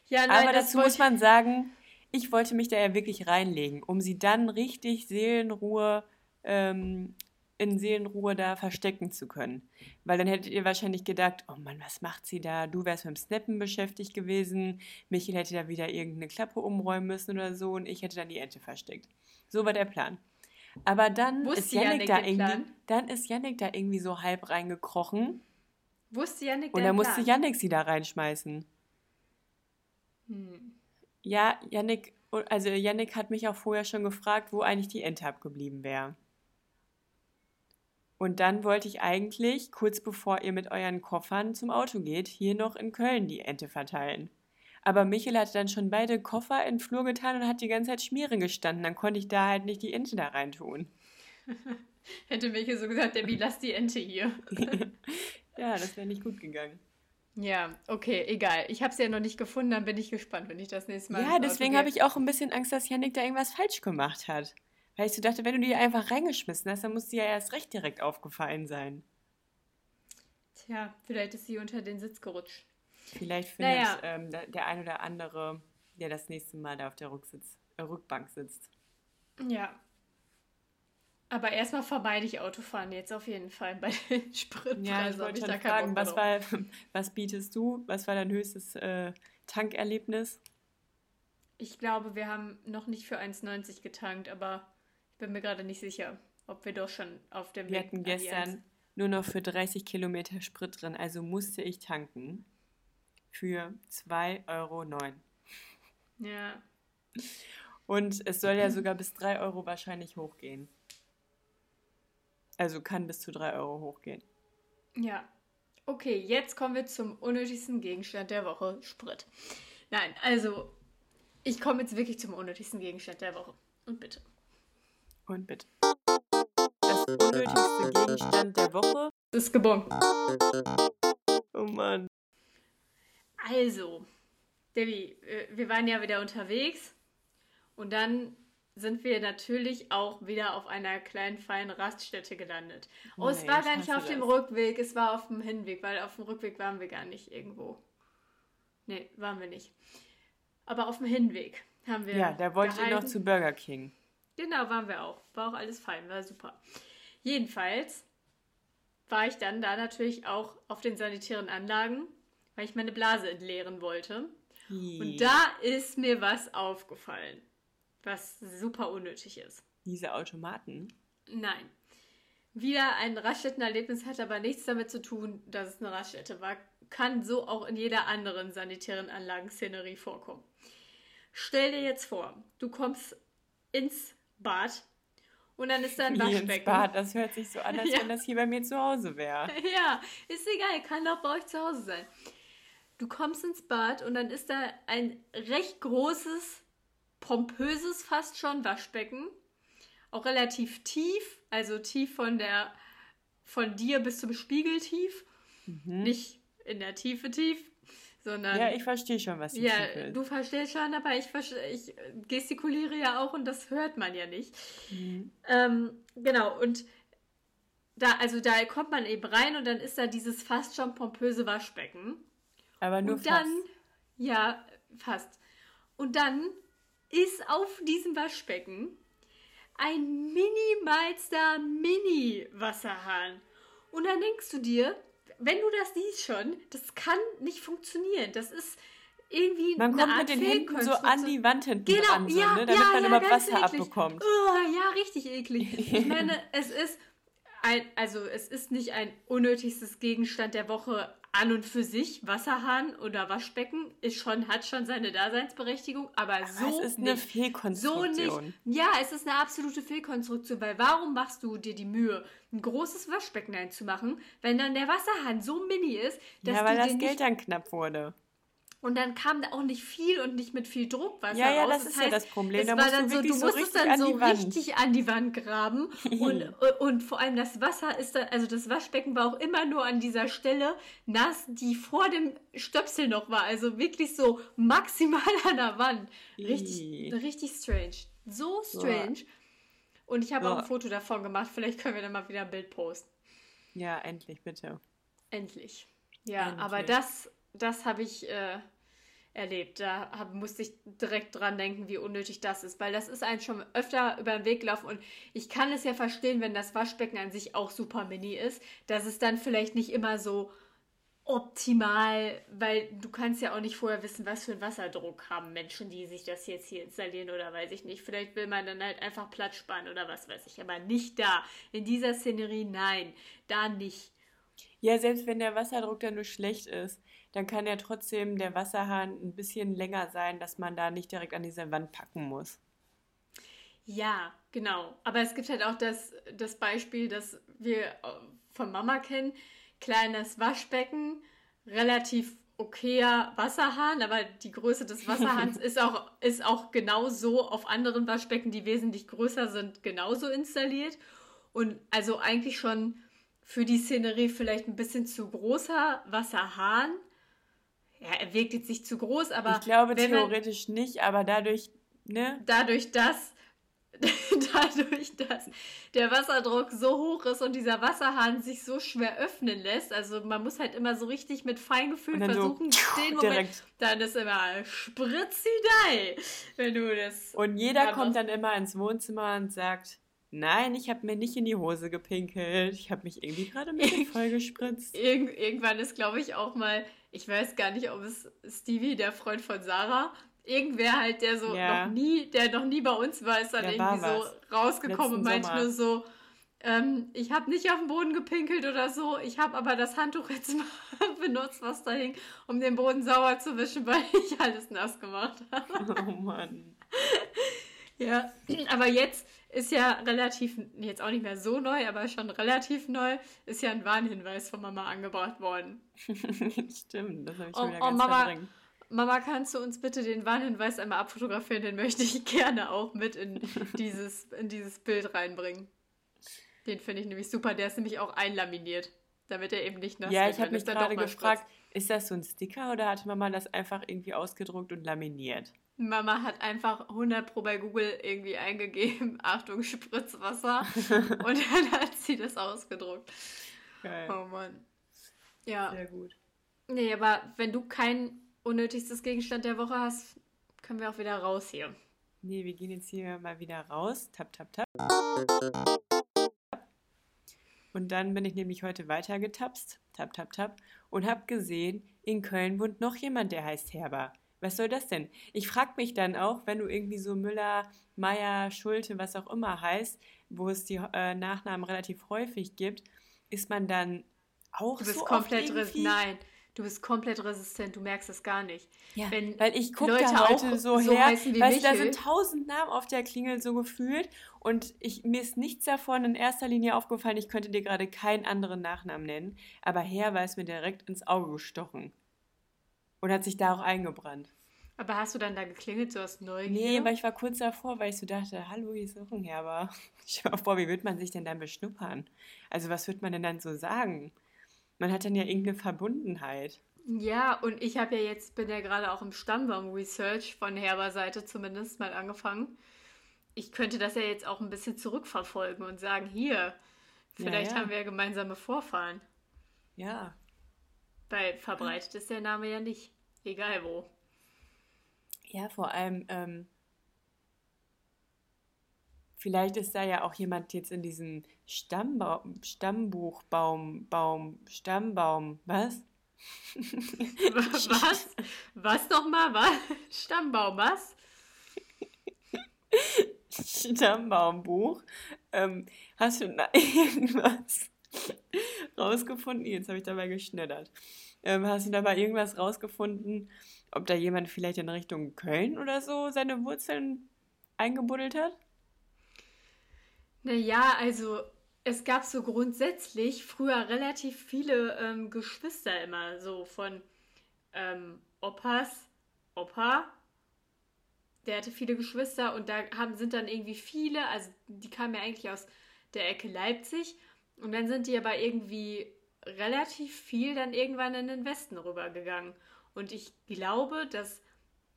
Ja, nein, Aber das dazu muss man sagen, ich wollte mich da ja wirklich reinlegen, um sie dann richtig Seelenruhe, ähm, in Seelenruhe da verstecken zu können. Weil dann hättet ihr wahrscheinlich gedacht, oh Mann, was macht sie da? Du wärst mit dem Snappen beschäftigt gewesen, Michael hätte da wieder irgendeine Klappe umräumen müssen oder so und ich hätte dann die Ente versteckt. So war der Plan. Aber dann Wusste ist Yannick Yannick da irgendwie, Plan? dann ist Yannick da irgendwie so halb reingekrochen Wusste Janik und dann musste Plan? Yannick sie da reinschmeißen. Hm. Ja, Yannick, also Yannick hat mich auch vorher schon gefragt, wo eigentlich die Ente abgeblieben wäre. Und dann wollte ich eigentlich, kurz bevor ihr mit euren Koffern zum Auto geht, hier noch in Köln die Ente verteilen. Aber Michael hatte dann schon beide Koffer in den Flur getan und hat die ganze Zeit Schmiere gestanden. Dann konnte ich da halt nicht die Ente da reintun. (laughs) Hätte Michael so gesagt, Debbie, lass die Ente hier. (laughs) Ja, das wäre nicht gut gegangen. Ja, okay, egal. Ich habe sie ja noch nicht gefunden, dann bin ich gespannt, wenn ich das nächste Mal. Ja, deswegen habe ich auch ein bisschen Angst, dass Yannick da irgendwas falsch gemacht hat. Weil ich so dachte, wenn du die einfach reingeschmissen hast, dann muss die ja erst recht direkt aufgefallen sein. Tja, vielleicht ist sie unter den Sitz gerutscht. Vielleicht findet Naja. ähm, der, der ein oder andere, der das nächste Mal da auf der Rücksitz, äh, Rückbank sitzt. Ja. Aber erstmal vermeide ich Autofahren jetzt auf jeden Fall bei den (laughs) Spritpreisen. Ja, ich wollte da schon keinen fragen, was, war, (laughs) was bietest du? Was war dein höchstes äh, Tankerlebnis? Ich glaube, wir haben noch nicht für 1,90 getankt, aber ich bin mir gerade nicht sicher, ob wir doch schon auf dem Wir Weg hatten an die gestern nur noch für 30 Kilometer Sprit drin, also musste ich tanken für 2,09 Euro. Ja, Und es soll ja sogar bis 3 Euro wahrscheinlich hochgehen. Also kann bis zu 3 Euro hochgehen. ja. Okay, jetzt kommen wir zum unnötigsten Gegenstand der Woche, Sprit. Nein, also, ich komme jetzt wirklich zum unnötigsten Gegenstand der Woche. Und bitte. Und bitte. Das unnötigste Gegenstand der Woche. Ist gebongt. Oh Mann. Also, Debbie, äh, wir waren ja wieder unterwegs und dann sind wir natürlich auch wieder auf einer kleinen feinen Raststätte gelandet. Oh, es Nee, war ich gar nicht auf dem das. Rückweg, es war auf dem Hinweg, weil auf dem Rückweg waren wir gar nicht irgendwo. Nee, waren wir nicht. Aber auf dem Hinweg haben wir. Ja, da wollte ich noch zu Burger King. Genau, waren wir auch. War auch alles fein, war super. Jedenfalls war ich dann da natürlich auch auf den sanitären Anlagen, weil ich meine Blase entleeren wollte. Und da ist mir was aufgefallen, was super unnötig ist. Diese Automaten. Nein. Wieder ein Raststättenerlebnis hat aber nichts damit zu tun, dass es eine Raststätte war. Kann so auch in jeder anderen sanitären Anlagenszenerie vorkommen. Stell dir jetzt vor, du kommst ins Bad und dann ist da ein Waschbecken. ins Bad. Das hört sich so an, als (laughs) Ja. wenn das hier bei mir zu Hause wäre. (laughs) Ja, ist egal, kann auch bei euch zu Hause sein. Du kommst ins Bad und dann ist da ein recht großes, pompöses fast schon Waschbecken. Auch relativ tief, also tief von der von dir bis zum Spiegel tief. Nicht in der Tiefe tief, sondern Mhm. Ja, ich verstehe schon, was die ja, du verstehst schon, aber ich, ich gestikuliere ja auch und das hört man ja nicht. Mhm. Ähm, genau, und da, also da kommt man eben rein und dann ist da dieses fast schon pompöse Waschbecken. Aber nur und dann, fast. ja, fast. Und dann ist auf diesem Waschbecken ein minimalster Mini-Wasserhahn. Und dann denkst du dir, wenn du das siehst schon, das kann nicht funktionieren. Das ist irgendwie Man kommt Art mit den Händen so an die Wand hinten Genau, dran, so, ja, ne, damit ja, man ja, immer ganz Wasser eklig. abbekommt. Oh, ja, richtig eklig. (laughs) Ich meine, es ist ein, also es ist nicht ein unnötigstes Gegenstand der Woche an und für sich Wasserhahn oder Waschbecken ist schon, hat schon seine Daseinsberechtigung, aber, aber so es ist eine nicht. Fehlkonstruktion. So nicht. Ja, es ist eine absolute Fehlkonstruktion, weil warum machst du dir die Mühe, ein großes Waschbecken einzumachen, wenn dann der Wasserhahn so mini ist, dass ja, weil du das Geld nicht dann knapp wurde. Und dann kam da auch nicht viel und nicht mit viel Druckwasser Ja, ja, raus. das ist ja das Problem. Es Da war musst du dann so, du so musstest richtig dann an so die Wand. richtig an die Wand graben. (laughs) und, und vor allem das Wasser ist dann, also das Waschbecken war auch immer nur an dieser Stelle nass, die vor dem Stöpsel noch war. Also wirklich so maximal an der Wand. Richtig, richtig strange. So strange. Und ich habe auch ein Foto davon gemacht. Vielleicht können wir dann mal wieder ein Bild posten. Ja, endlich, bitte. Endlich. Ja, Endlich. aber das, das habe ich äh, erlebt. Da hab, musste ich direkt dran denken, wie unnötig das ist, weil das ist einem schon öfter über den Weg gelaufen und ich kann es ja verstehen, wenn das Waschbecken an sich auch super mini ist, dass es dann vielleicht nicht immer so optimal, weil du kannst ja auch nicht vorher wissen, was für einen Wasserdruck haben Menschen, die sich das jetzt hier installieren oder weiß ich nicht. Vielleicht will man dann halt einfach Platz sparen oder was weiß ich, aber nicht da. In dieser Szenerie, nein, da nicht. Ja, selbst wenn der Wasserdruck dann nur schlecht ist, dann kann ja trotzdem der Wasserhahn ein bisschen länger sein, dass man da nicht direkt an diese Wand packen muss. Ja, genau. Aber es gibt halt auch das, das Beispiel, das wir äh, von Mama kennen. Kleines Waschbecken, relativ okayer Wasserhahn, aber die Größe des Wasserhahns (laughs) ist auch, ist auch genauso auf anderen Waschbecken, die wesentlich größer sind, genauso installiert. Und also eigentlich schon für die Szenerie vielleicht ein bisschen zu großer Wasserhahn. Ja, er wirkt jetzt nicht zu groß, aber ich glaube wenn man- theoretisch nicht, aber dadurch, ne? dadurch, dass (laughs) dadurch, dass der Wasserdruck so hoch ist und dieser Wasserhahn sich so schwer öffnen lässt, also man muss halt immer so richtig mit Feingefühl dann so versuchen, den Moment, direkt. dann ist immer Spritzidei, wenn du das. Und jeder Ja, kommt dann immer ins Wohnzimmer und sagt, nein, ich habe mir nicht in die Hose gepinkelt. Ich habe mich irgendwie gerade mit dem (laughs) voll gespritzt. Irgend, irgendwann ist, glaube ich, auch mal, ich weiß gar nicht, ob es Stevie, der Freund von Sarah, irgendwer halt, der so Ja. noch nie, der noch nie bei uns war, ist dann Da war irgendwie so rausgekommen und meinte nur so, ähm, ich habe nicht auf den Boden gepinkelt oder so, ich habe aber das Handtuch jetzt (laughs) mal benutzt, was da hing, um den Boden sauer zu wischen, (laughs) weil ich alles nass gemacht habe. Oh Mann. Ja, aber jetzt ist ja relativ, jetzt auch nicht mehr so neu, aber schon relativ neu, ist ja ein Warnhinweis von Mama angebracht worden. (laughs) Stimmt, das habe ich Oh, schon wieder oh, ganz Mama. verdrängt. Mama, kannst du uns bitte den Warnhinweis einmal abfotografieren? Den möchte ich (laughs) gerne auch mit in (laughs) dieses, in dieses Bild reinbringen. Den finde ich nämlich super. Der ist nämlich auch einlaminiert, damit er eben nicht nass Ja, ich habe mich dann gerade gefragt, ist das so ein Sticker oder hat Mama das einfach irgendwie ausgedruckt und laminiert? Mama hat einfach 100 Pro bei Google irgendwie eingegeben, (laughs) Achtung, Spritzwasser. (laughs) und dann hat sie das ausgedruckt. Geil. Oh Mann. Ja. Sehr gut. Nee, aber wenn du kein unnötigstes Gegenstand der Woche hast, können wir auch wieder raus hier. Nee, wir gehen jetzt hier mal wieder raus. Tap, tap, tap. Und dann bin ich nämlich heute weiter getapst. Tap, tap, tap. Und habe gesehen, in Köln wohnt noch jemand, der heißt Herber. Was soll das denn? Ich frage mich dann auch, wenn du irgendwie so Müller, Meier, Schulte, was auch immer heißt, wo es die äh, Nachnamen relativ häufig gibt, ist man dann auch Du bist so komplett oft. Nein, du bist komplett resistent. Du merkst es gar nicht. Ja, Wenn weil ich gucke da heute so, so her, du, da sind tausend Namen auf der Klingel so gefühlt und ich, mir ist nichts davon in erster Linie aufgefallen, ich könnte dir gerade keinen anderen Nachnamen nennen, aber Herr war es mir direkt ins Auge gestochen und hat sich da auch eingebrannt. Aber hast du dann da geklingelt, so aus Neugier? Nee, weil ich war kurz davor, weil ich so dachte, hallo, hier ist auch ein Herber. Dir (laughs) mal vor, wie wird man sich denn dann beschnuppern? Also was wird man denn dann so sagen? Man hat dann ja irgendeine Verbundenheit. Ja, und ich habe ja jetzt, bin ja gerade auch im Stammbaum-Research von Herber Seite zumindest mal angefangen. Ich könnte das ja jetzt auch ein bisschen zurückverfolgen und sagen, hier, vielleicht ja. haben wir ja gemeinsame Vorfahren. Ja, Weil verbreitet ist der Name ja nicht. Egal wo. Ja, vor allem, ähm, vielleicht ist da ja auch jemand jetzt in diesem Stammbaum, Stammbuchbaum, Baum, Stammbaum, was? (laughs) Was? Was nochmal? Was? Stammbaum, was? Stammbaumbuch. Ähm, hast du (laughs) irgendwas rausgefunden? Jetzt habe ich dabei geschneddert. Ähm, hast du da mal irgendwas rausgefunden, ob da jemand vielleicht in Richtung Köln oder so seine Wurzeln eingebuddelt hat? Naja, also es gab so grundsätzlich früher relativ viele ähm, Geschwister immer, so von ähm, Opas, Opa, der hatte viele Geschwister und da haben, sind dann irgendwie viele, also die kamen ja eigentlich aus der Ecke Leipzig und dann sind die aber irgendwie relativ viel dann irgendwann in den Westen rübergegangen. Und ich glaube, dass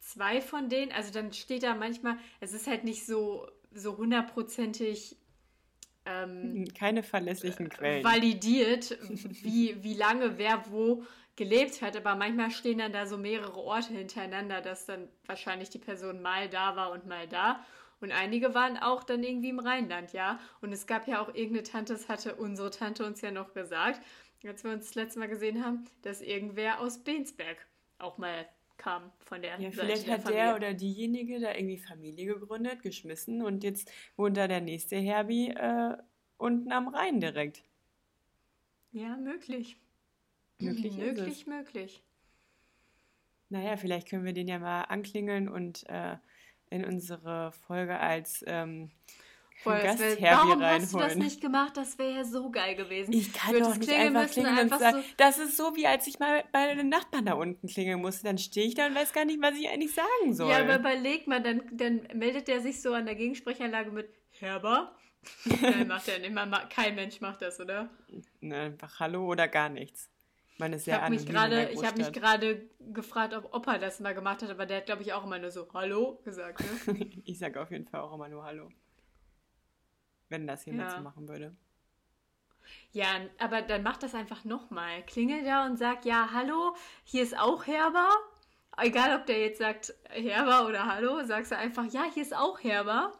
zwei von denen, also dann steht da manchmal, es ist halt nicht so, so hundertprozentig ähm, keine verlässlichen Quellen. Validiert, (laughs) wie, wie lange wer wo gelebt hat, aber manchmal stehen dann da so mehrere Orte hintereinander, dass dann wahrscheinlich die Person mal da war und mal da. Und einige waren auch dann irgendwie im Rheinland, ja. Und es gab ja auch irgendeine Tante, das hatte unsere Tante uns ja noch gesagt, als wir uns das letzte Mal gesehen haben, dass irgendwer aus Bensberg auch mal kam von der Ja, vielleicht hat der oder diejenige da irgendwie Familie gegründet, geschmissen und jetzt wohnt da der nächste Herbie äh, unten am Rhein direkt. Ja, möglich. Möglich, möglich, möglich. Naja, vielleicht können wir den ja mal anklingeln und äh, in unsere Folge als ähm, Boah, wär, warum hast du das nicht gemacht? Das wäre ja so geil gewesen. Ich kann doch nicht einfach klingeln einfach und sagen, so das ist so, wie als ich mal bei den Nachbarn da unten klingeln musste. Dann stehe ich da und weiß gar nicht, was ich eigentlich sagen soll. Ja, aber überleg mal, dann, dann meldet er sich so an der Gegensprechanlage mit Herber. dann (laughs) macht er immer, kein Mensch macht das, oder? Ne, einfach Hallo oder gar nichts. Man ist ich habe mich gerade, ich habe mich gerade gefragt, ob Opa das mal gemacht hat, aber der hat, glaube ich, auch immer nur so Hallo gesagt. Ne? (laughs) ich sage auf jeden Fall auch immer nur Hallo wenn das jemand ja. so machen würde. Ja, aber dann mach das einfach nochmal. Klingel da und sag, ja, hallo, hier ist auch Herber. Egal, ob der jetzt sagt Herber oder Hallo, sagst du einfach, ja, hier ist auch Herber.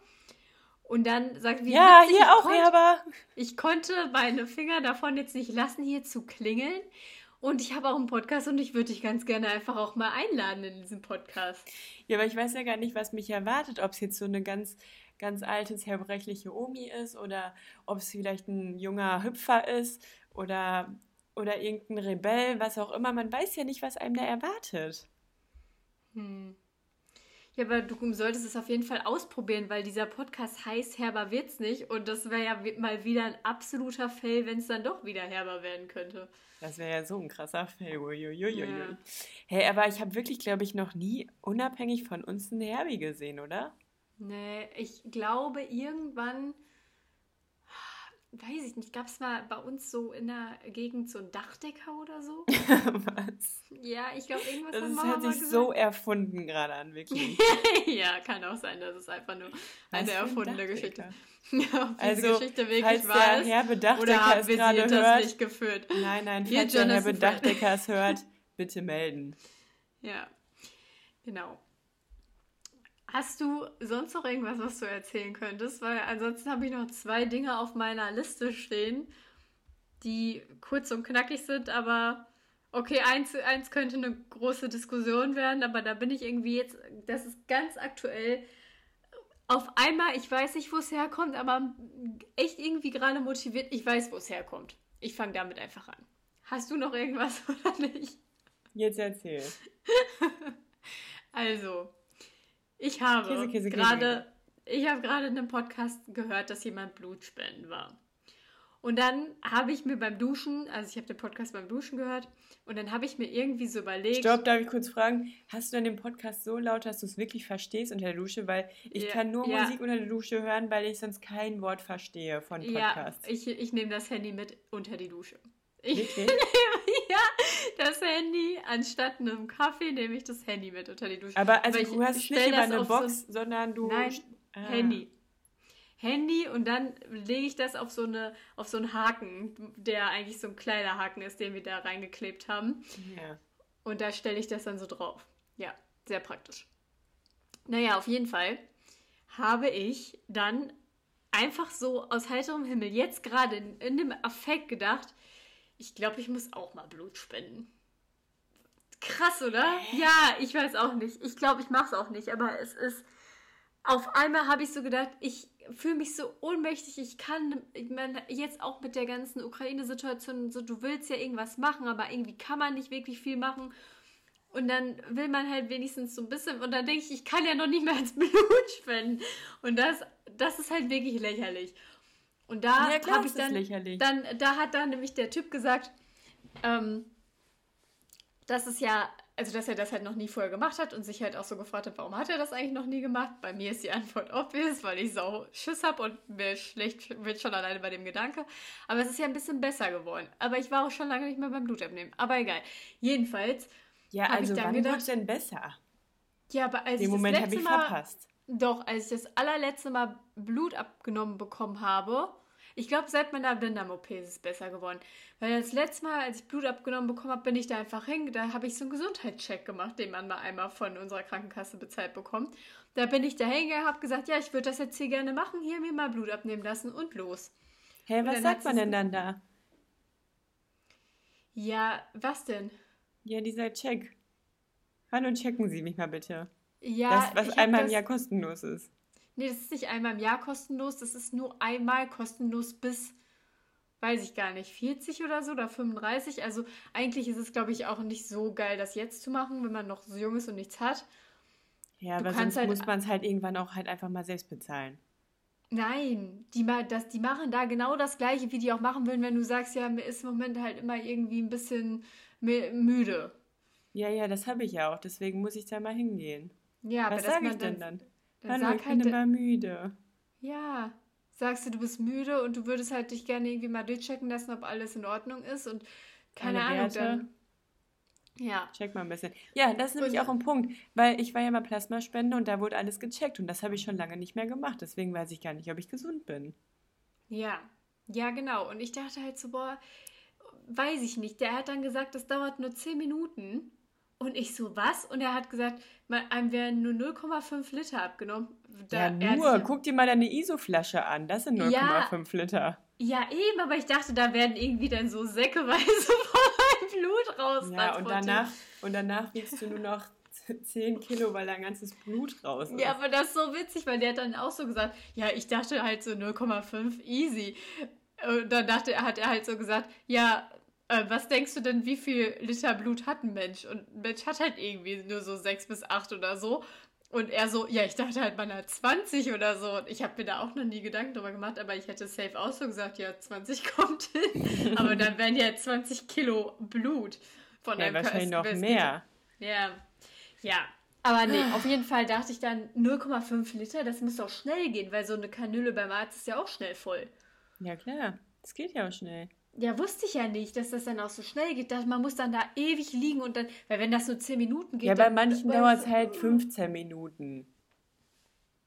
Und dann sagt wie Ja, witzig, hier auch konnt, Herber. Ich konnte meine Finger davon jetzt nicht lassen, hier zu klingeln. Und ich habe auch einen Podcast und ich würde dich ganz gerne einfach auch mal einladen in diesen Podcast. Ja, aber ich weiß ja gar nicht, was mich erwartet. Ob es jetzt so eine ganz ganz altes, herbrechliche Omi ist oder ob es vielleicht ein junger Hüpfer ist oder, oder irgendein Rebell, was auch immer. Man weiß ja nicht, was einem da erwartet. Hm. Ja, aber du solltest es auf jeden Fall ausprobieren, weil dieser Podcast heißt Herber wird's nicht und das wäre ja mal wieder ein absoluter Fail, wenn es dann doch wieder herber werden könnte. Das wäre ja so ein krasser Fail. Ja. Hey, aber ich habe wirklich, glaube ich, noch nie unabhängig von uns einen Herbie gesehen, oder? Nee, ich glaube irgendwann, weiß ich nicht, gab es mal bei uns so in der Gegend so einen Dachdecker oder so? (laughs) Was? Ja, ich glaube irgendwas Das ist, hat sich gesagt. so erfunden gerade an, wirklich. (laughs) ja, kann auch sein, dass es einfach nur eine erfundene Geschichte. Ja, (laughs) ob also, Geschichte wirklich falls der Herr Bedachdecker oder hat es gerade hört, nicht geführt. Nein, nein, falls der Herr Bedachdecker es hört, bitte melden. Ja, genau. Hast du sonst noch irgendwas, was du erzählen könntest? Weil ansonsten habe ich noch zwei Dinge auf meiner Liste stehen, die kurz und knackig sind, aber okay, eins, eins könnte eine große Diskussion werden, aber da bin ich irgendwie jetzt, das ist ganz aktuell. Auf einmal, ich weiß nicht, wo es herkommt, aber echt irgendwie gerade motiviert, ich weiß, wo es herkommt. Ich fange damit einfach an. Hast du noch irgendwas (laughs) oder nicht? Jetzt erzähl. also, ich habe gerade, ich habe gerade in einem Podcast gehört, dass jemand Blutspenden war. Und dann habe ich mir beim Duschen, also ich habe den Podcast beim Duschen gehört, und dann habe ich mir irgendwie so überlegt. Stopp, darf ich kurz fragen, hast du denn den Podcast so laut, dass du es wirklich verstehst unter der Dusche? Weil ich ja, kann nur ja. Musik unter der Dusche hören, weil ich sonst kein Wort verstehe von Podcasts. Ja, ich, ich nehme das Handy mit unter die Dusche. Ich (laughs) nehme das Handy, anstatt einem Kaffee nehme ich das Handy mit unter die Dusche. Aber also du hast nicht über eine Box, so, sondern du... Nein, ah. Handy. Handy und dann lege ich das auf so, eine, auf so einen Haken, der eigentlich so ein kleiner Haken ist, den wir da reingeklebt haben. Ja. Und da stelle ich das dann so drauf. Ja, sehr praktisch. Naja, auf jeden Fall habe ich dann einfach so aus heiterem Himmel jetzt gerade in, in dem Affekt gedacht, ich glaube, ich muss auch mal Blut spenden. Krass, oder? Ja, ich weiß auch nicht. Ich glaube, ich mache es auch nicht, aber es ist auf einmal habe ich so gedacht, ich fühle mich so ohnmächtig. Ich kann, ich meine, jetzt auch mit der ganzen Ukraine-Situation, so du willst ja irgendwas machen, aber irgendwie kann man nicht wirklich viel machen. Und dann will man halt wenigstens so ein bisschen, und dann denke ich, ich kann ja noch nicht mehr ins (laughs) Blut spenden. Und das, das ist halt wirklich lächerlich. Und da Ja, habe ich dann, lächerlich. dann, da hat dann nämlich der Typ gesagt, ähm, dass es ja, also dass er das halt noch nie vorher gemacht hat und sich halt auch so gefragt hat, warum hat er das eigentlich noch nie gemacht? Bei mir ist die Antwort (laughs) obvious, weil ich sau Schiss habe und mir schlecht wird schon alleine bei dem Gedanke. Aber es ist ja ein bisschen besser geworden. Aber ich war auch schon lange nicht mehr beim Blutabnehmen. Aber egal. Jedenfalls, Ja, Hab ich also dann wann gedacht- denn besser? ja, aber als Den ich Moment das habe letzte ich Mal, verpasst. Doch, als ich das allerletzte Mal Blut abgenommen bekommen habe, ich glaube, seit meiner Blinddarm-OP ist es besser geworden. Weil das letzte Mal, als ich Blut abgenommen bekommen habe, bin ich da einfach hin. Da habe ich so einen Gesundheitscheck gemacht, den man mal einmal von unserer Krankenkasse bezahlt bekommt. Da bin ich da hingegangen, habe gesagt, ja, ich würde das jetzt hier gerne machen, hier mir mal Blut abnehmen lassen und los. Hä, dann was sagt man denn dann da? Ja, was denn? Ja, dieser Check. Hallo, checken Sie mich mal bitte. Ja, das, was einmal im das- Jahr kostenlos ist. Nee, das ist nicht einmal im Jahr kostenlos, das ist nur einmal kostenlos bis, weiß ich gar nicht, 40 oder so oder 35. Also eigentlich ist es, glaube ich, auch nicht so geil, das jetzt zu machen, wenn man noch so jung ist und nichts hat. Ja, Du aber sonst halt- muss man es halt irgendwann auch halt einfach mal selbst bezahlen. Nein, die, das, die machen da genau das Gleiche, wie die auch machen würden, wenn du sagst, ja, mir ist im Moment halt immer irgendwie ein bisschen mü- müde. Ja, ja, das habe ich ja auch. Deswegen muss ich da mal hingehen. Ja, aber was sage ich denn dann? dann Hallo, sag ich halt, bin immer müde. Ja, sagst du, du bist müde und du würdest halt dich gerne irgendwie mal durchchecken lassen, ob alles in Ordnung ist und keine Alle Ahnung, Werte. dann. Ja, Check mal ein bisschen. Ja, das ist nämlich Und- auch ein Punkt, weil ich war ja mal Plasmaspende und da wurde alles gecheckt und das habe ich schon lange nicht mehr gemacht. Deswegen weiß ich gar nicht, ob ich gesund bin. ja, ja, genau. Und ich dachte halt so, boah, weiß ich nicht. Der hat dann gesagt, das dauert nur 10 Minuten. Und ich so, was? Und er hat gesagt, einem werden nur 0,5 Liter abgenommen. Da, ja, nur. Guck dir mal deine ISO-Flasche an. Das sind 0,5 Liter. Ja, eben, aber ich dachte, da werden irgendwie dann so säckeweise (laughs) meinem Blut raus. Ja, und danach, und danach wiegst du nur noch (laughs) 10 Kilo, weil dein ganzes Blut raus ist. Ja, aber das ist so witzig, weil der hat dann auch so gesagt, ja, ich dachte halt so 0,5 easy. Und dann dachte hat er halt so gesagt, ja, äh, was denkst du denn, wie viel Liter Blut hat ein Mensch? Und ein Mensch hat halt irgendwie nur so 6 bis 8 oder so. Und er so, ja, ich dachte halt, man hat 20 oder so. Und ich habe mir da auch noch nie Gedanken drüber gemacht, aber ich hätte safe auch so gesagt, ja, 20 (laughs) kommt hin. aber dann wären ja 20 Kilo Blut von ja einem wahrscheinlich noch Körper- mehr. ja, ja. Aber nee, auf jeden Fall dachte ich dann 0,5 Liter, das muss doch schnell gehen, weil so eine Kanüle beim Arzt ist ja auch schnell voll. Ja, klar. Das geht ja auch schnell. Ja, wusste ich ja nicht, dass das dann auch so schnell geht. Dass man muss dann da ewig liegen und dann, weil wenn das nur 10 Minuten geht. Ja, bei manchen dauert es halt 15 Minuten.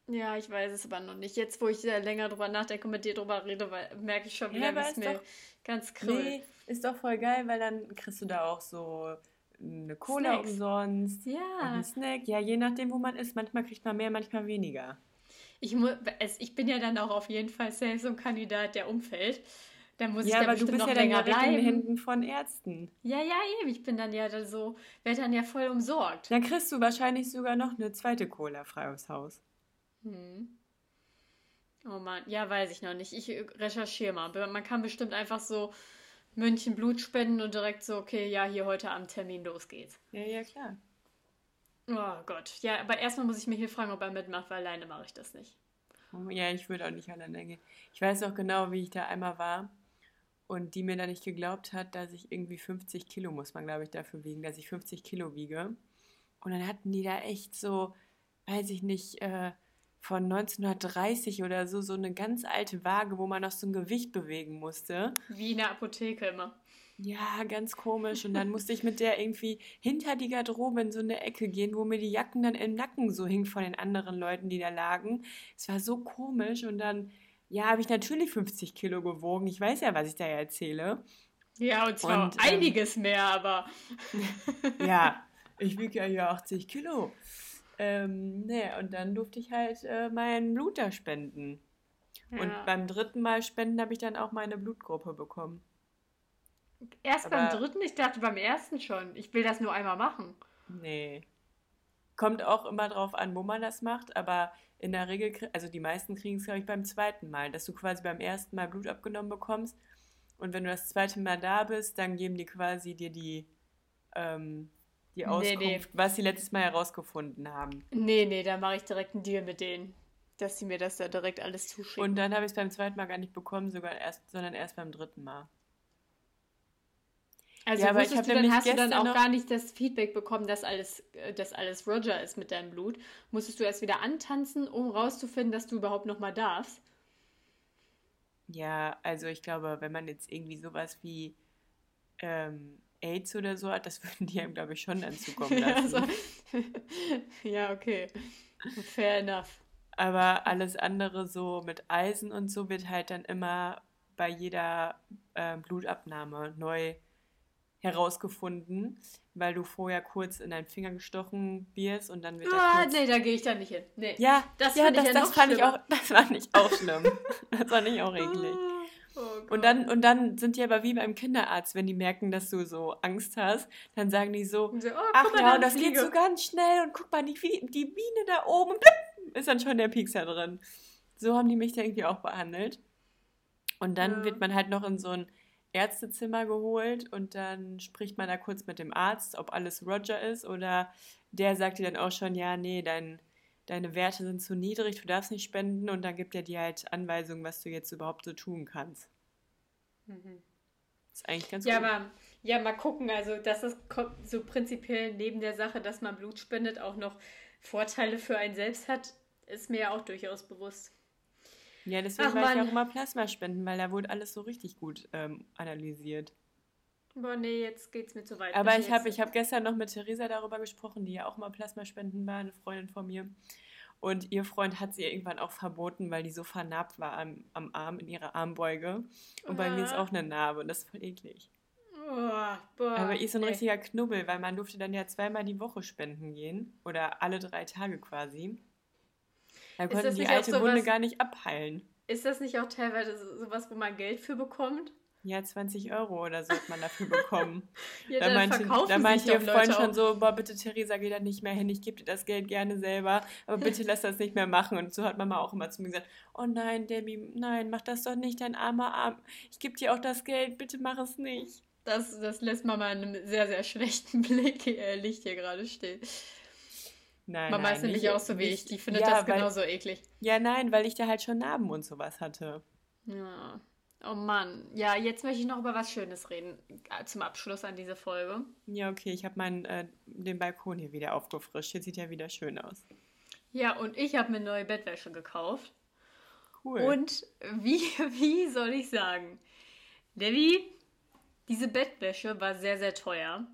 Ja, ich weiß es aber noch nicht. Jetzt, wo ich länger drüber nachdenke und mit dir drüber rede, weil, merke ich schon Ja, wieder, es ist mir doch- ganz kribbelt. Nee, ist doch voll geil, weil dann kriegst du da auch so eine Cola Snacks. umsonst. Ja, einen Snack. Ja, je nachdem, wo man ist. Manchmal kriegt man mehr, manchmal weniger. ich, mu es, ich bin ja dann auch auf jeden Fall safe so ein Kandidat, der umfällt. Dann muss ich Ja, da aber du bist noch ja dann direkt in den bleiben. Händen von Ärzten. Ja, ja, eben. Ich bin dann ja da so, werde dann ja voll umsorgt. Dann kriegst du wahrscheinlich sogar noch eine zweite Cola frei aufs Haus. Hm. Oh Mann, ja, weiß ich noch nicht. Ich recherchiere mal. Man kann bestimmt einfach so München Blut spenden und direkt so, okay, ja, hier heute Abend Termin, los geht's. Ja, ja, klar. Oh Gott. Ja, aber erstmal muss ich mich hier fragen, ob er mitmacht, weil alleine mache ich das nicht. Ja, ich würde auch nicht alleine gehen. Ich weiß auch genau, wie ich da einmal war und die mir dann nicht geglaubt hat, dass ich irgendwie 50 Kilo, muss man glaube ich dafür wiegen, dass ich 50 Kilo wiege. Und dann hatten die da echt so, weiß ich nicht, äh, von 1930 oder so, so eine ganz alte Waage, wo man noch so ein Gewicht bewegen musste. Wie in der Apotheke immer. Ja, ganz komisch. Und dann musste ich mit der irgendwie hinter die Garderobe in so eine Ecke gehen, wo mir die Jacken dann im Nacken so hingen von den anderen Leuten, die da lagen. Es war so komisch. Und dann, ja, habe ich natürlich 50 Kilo gewogen. Ich weiß ja, was ich da erzähle. Ja, und zwar Und, ähm, einiges mehr, aber (laughs) Ja, ich wiege ja hier 80 Kilo. Ähm, nee, und dann durfte ich halt äh, mein Blut da spenden. Und Ja. beim dritten Mal spenden habe ich dann auch meine Blutgruppe bekommen. erst beim aber- dritten, ich dachte beim ersten schon. Ich will das nur einmal machen. Nee. Kommt auch immer drauf an, wo man das macht, aber in der Regel, also die meisten kriegen es, glaube ich, beim zweiten Mal, dass du quasi beim ersten Mal Blut abgenommen bekommst und wenn du das zweite Mal da bist, dann geben die quasi dir die, ähm, die Nee, Auskunft, nee. was sie letztes Mal herausgefunden haben. Nee, nee, da mache ich direkt einen Deal mit denen, dass sie mir das da direkt alles zuschicken. Und dann habe ich es beim zweiten Mal gar nicht bekommen, sogar erst, sondern erst beim dritten Mal. Also Ja, aber ich hab du, dann hast du dann auch gar nicht das Feedback bekommen, dass alles, äh, dass alles Roger ist mit deinem Blut. Musstest du erst wieder antanzen, um rauszufinden, dass du überhaupt noch mal darfst. Ja, also ich glaube, wenn man jetzt irgendwie sowas wie ähm, AIDS oder so hat, das (laughs) würden die einem, glaube ich, schon dann zukommen (laughs) Ja, lassen. so. (laughs) ja, okay. Fair enough. Aber alles andere so mit Eisen und so wird halt dann immer bei jeder äh, Blutabnahme neu herausgefunden, weil du vorher kurz in deinen Finger gestochen wirst und dann wird Ah, kurz... nee, da gehe ich dann nicht hin. Nee. Ja, Das ja, fand ich das, ja das fand ich auch, das fand ich auch schlimm. (laughs) das fand ich auch eklig. Oh Gott. Und dann, und dann sind die aber wie beim Kinderarzt, wenn die merken, dass du so Angst hast, dann sagen die so, so, oh, ach ja, da das Fliege. geht so ganz schnell und guck mal, die, die Biene da oben, (laughs) ist dann schon der Piekser drin. So haben die mich da irgendwie auch behandelt. Und dann Ja. wird man halt noch in so ein Ärztezimmer geholt und dann spricht man da kurz mit dem Arzt, ob alles Roger ist oder der sagt dir dann auch schon, ja, nee, dein, deine Werte sind zu niedrig, du darfst nicht spenden und dann gibt er dir halt Anweisungen, was du jetzt überhaupt so tun kannst. Mhm. Ist eigentlich ganz Ja, gut. aber ja, mal gucken. Also, dass es kommt so prinzipiell neben der Sache, dass man Blut spendet, auch noch Vorteile für einen selbst hat, ist mir ja auch durchaus bewusst. Ja, deswegen Ach, war ich auch immer Plasma spenden, weil da wurde alles so richtig gut ähm, analysiert. Boah, nee, jetzt geht's mir zu weit. Aber ich habe ich hab gestern noch mit Theresa darüber gesprochen, die ja auch mal Plasma spenden war, eine Freundin von mir. Und ihr Freund hat sie irgendwann auch verboten, weil die so vernarbt war am, am Arm, in ihrer Armbeuge. Und bei mir ist Ah. auch eine Narbe und das ist voll eklig. Oh, boah, Aber ihr ist so ein nee. richtiger Knubbel, weil man durfte dann ja zweimal die Woche spenden gehen. Oder alle drei Tage quasi. Da Ist konnten das die nicht auch alte sowas- Wunde gar nicht abheilen. Ist das nicht auch teilweise so- sowas, wo man Geld für bekommt? Ja, 20 Euro oder so hat man dafür bekommen. (laughs) Ja, da dann meinte, da meinte ihr Freund schon so, boah, bitte Theresa, geh da nicht mehr hin, ich gebe dir das Geld gerne selber, aber (laughs) bitte lass das nicht mehr machen. Und so hat Mama auch immer zu mir gesagt, oh nein, Debbie, nein, mach das doch nicht, dein armer Arm. Ich gebe dir auch das Geld, bitte mach es nicht. Das, das lässt Mama in einem sehr, sehr schlechten (laughs) Blick, äh, Licht hier gerade stehen. Nein, Mama nein, ist nämlich auch so wie ich. Die (laughs) findet ja, das weil, genauso eklig. Ja, nein, weil ich da halt schon Narben und sowas hatte. Ja. Oh Mann. Ja, jetzt möchte ich noch über was Schönes reden. äh, Zum Abschluss an diese Folge. Ja, okay, ich habe meinen, äh, den Balkon hier wieder aufgefrischt. Jetzt sieht ja wieder schön aus. Ja, und ich habe mir neue Bettwäsche gekauft. Cool. Und wie, (laughs) wie soll ich sagen? Debbie, diese Bettwäsche war sehr, sehr teuer.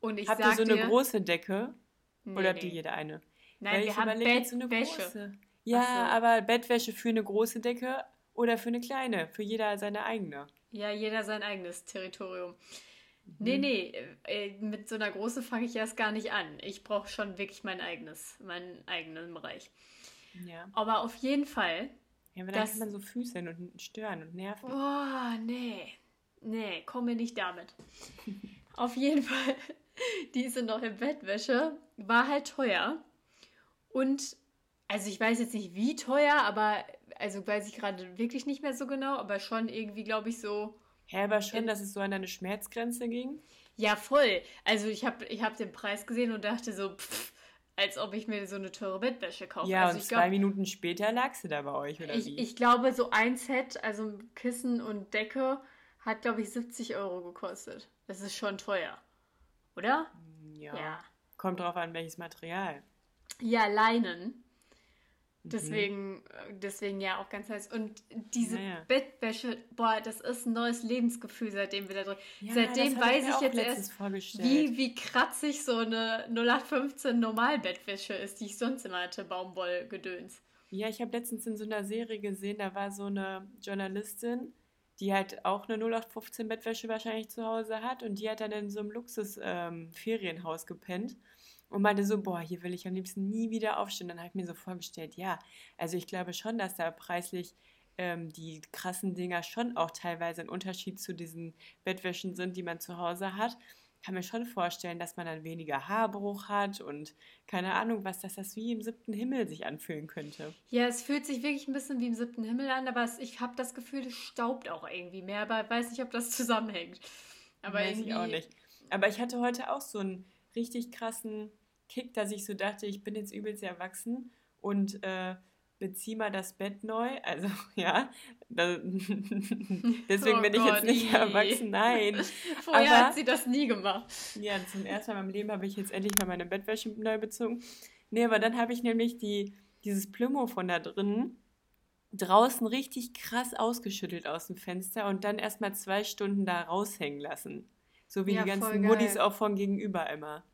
Und ich Habt ihr so eine dir, große Decke? Nee, Oder habt ihr nee. jede eine? Nein, Weil wir haben so Bettwäsche. große. Ja, so. aber Bettwäsche für eine große Decke oder für eine kleine? Für jeder seine eigene. Ja, jeder sein eigenes Territorium. Mhm. Nee, nee, äh, mit so einer großen fange ich erst gar nicht an. Ich brauche schon wirklich mein eigenes, meinen eigenen Bereich. Ja. Aber auf jeden Fall. Ja, aber dann Das- kann man so füßeln und stören und nerven. Oh, nee. Nee, komm mir nicht damit. (laughs) auf jeden Fall, (laughs) diese neue Bettwäsche war halt teuer. Und, also ich weiß jetzt nicht wie teuer, aber, also weiß ich gerade wirklich nicht mehr so genau, aber schon irgendwie, glaube ich, so. Hä, aber schon, dass es so an deine Schmerzgrenze ging? Ja, voll. Also ich habe ich hab den Preis gesehen und dachte so, pff, als ob ich mir so eine teure Bettwäsche kaufe. Ja, also und ich zwei glaub, Minuten später lagst du da bei euch, oder ich, wie? ich glaube, so ein Set, also Kissen und Decke, hat, glaube ich, 70 Euro gekostet. Das ist schon teuer. Oder? ja. Ja. Kommt drauf an, welches Material. Ja, Leinen. Mhm. Deswegen, äh, deswegen ja auch ganz heiß. Und diese Naja. Bettwäsche, boah, das ist ein neues Lebensgefühl, seitdem wir da drin. Ja, seitdem weiß ich jetzt erst, wie, wie kratzig so eine 0815 Normalbettwäsche ist, die ich sonst immer hatte, Baumwollgedöns. Ja, ich habe letztens in so einer Serie gesehen, da war so eine Journalistin, die halt auch eine 0815 Bettwäsche wahrscheinlich zu Hause hat und die hat dann in so einem Luxus-Ferienhaus gepennt und meinte so, boah, hier will ich am liebsten nie wieder aufstehen. Dann habe ich mir so vorgestellt, ja, also ich glaube schon, dass da preislich ähm, die krassen Dinger schon auch teilweise ein Unterschied zu diesen Bettwäschen sind, die man zu Hause hat. Kann mir schon vorstellen, dass man dann weniger Haarbruch hat und keine Ahnung was, dass das wie im siebten Himmel sich anfühlen könnte. Ja, es fühlt sich wirklich ein bisschen wie im siebten Himmel an, aber ich habe das Gefühl, es staubt auch irgendwie mehr, aber weiß nicht, ob das (laughs) zusammenhängt. Aber Weiß irgendwie, ich auch nicht. Aber ich hatte heute auch so einen richtig krassen Kick, dass ich so dachte, ich bin jetzt übelst erwachsen und äh, beziehe mal das Bett neu. Also (laughs) ja, da, (laughs) deswegen Oh bin ich Gott, jetzt nicht ii. erwachsen. Nein. (laughs) Vorher aber- hat sie das nie gemacht. Ja, zum ersten Mal in meinem Leben habe ich jetzt endlich mal meine Bettwäsche neu bezogen. Nee, aber dann habe ich nämlich die, dieses Plümo von da drin draußen richtig krass ausgeschüttelt aus dem Fenster und dann erstmal zwei Stunden da raushängen lassen. So wie Ja, die ganzen. Muddis auch von gegenüber immer.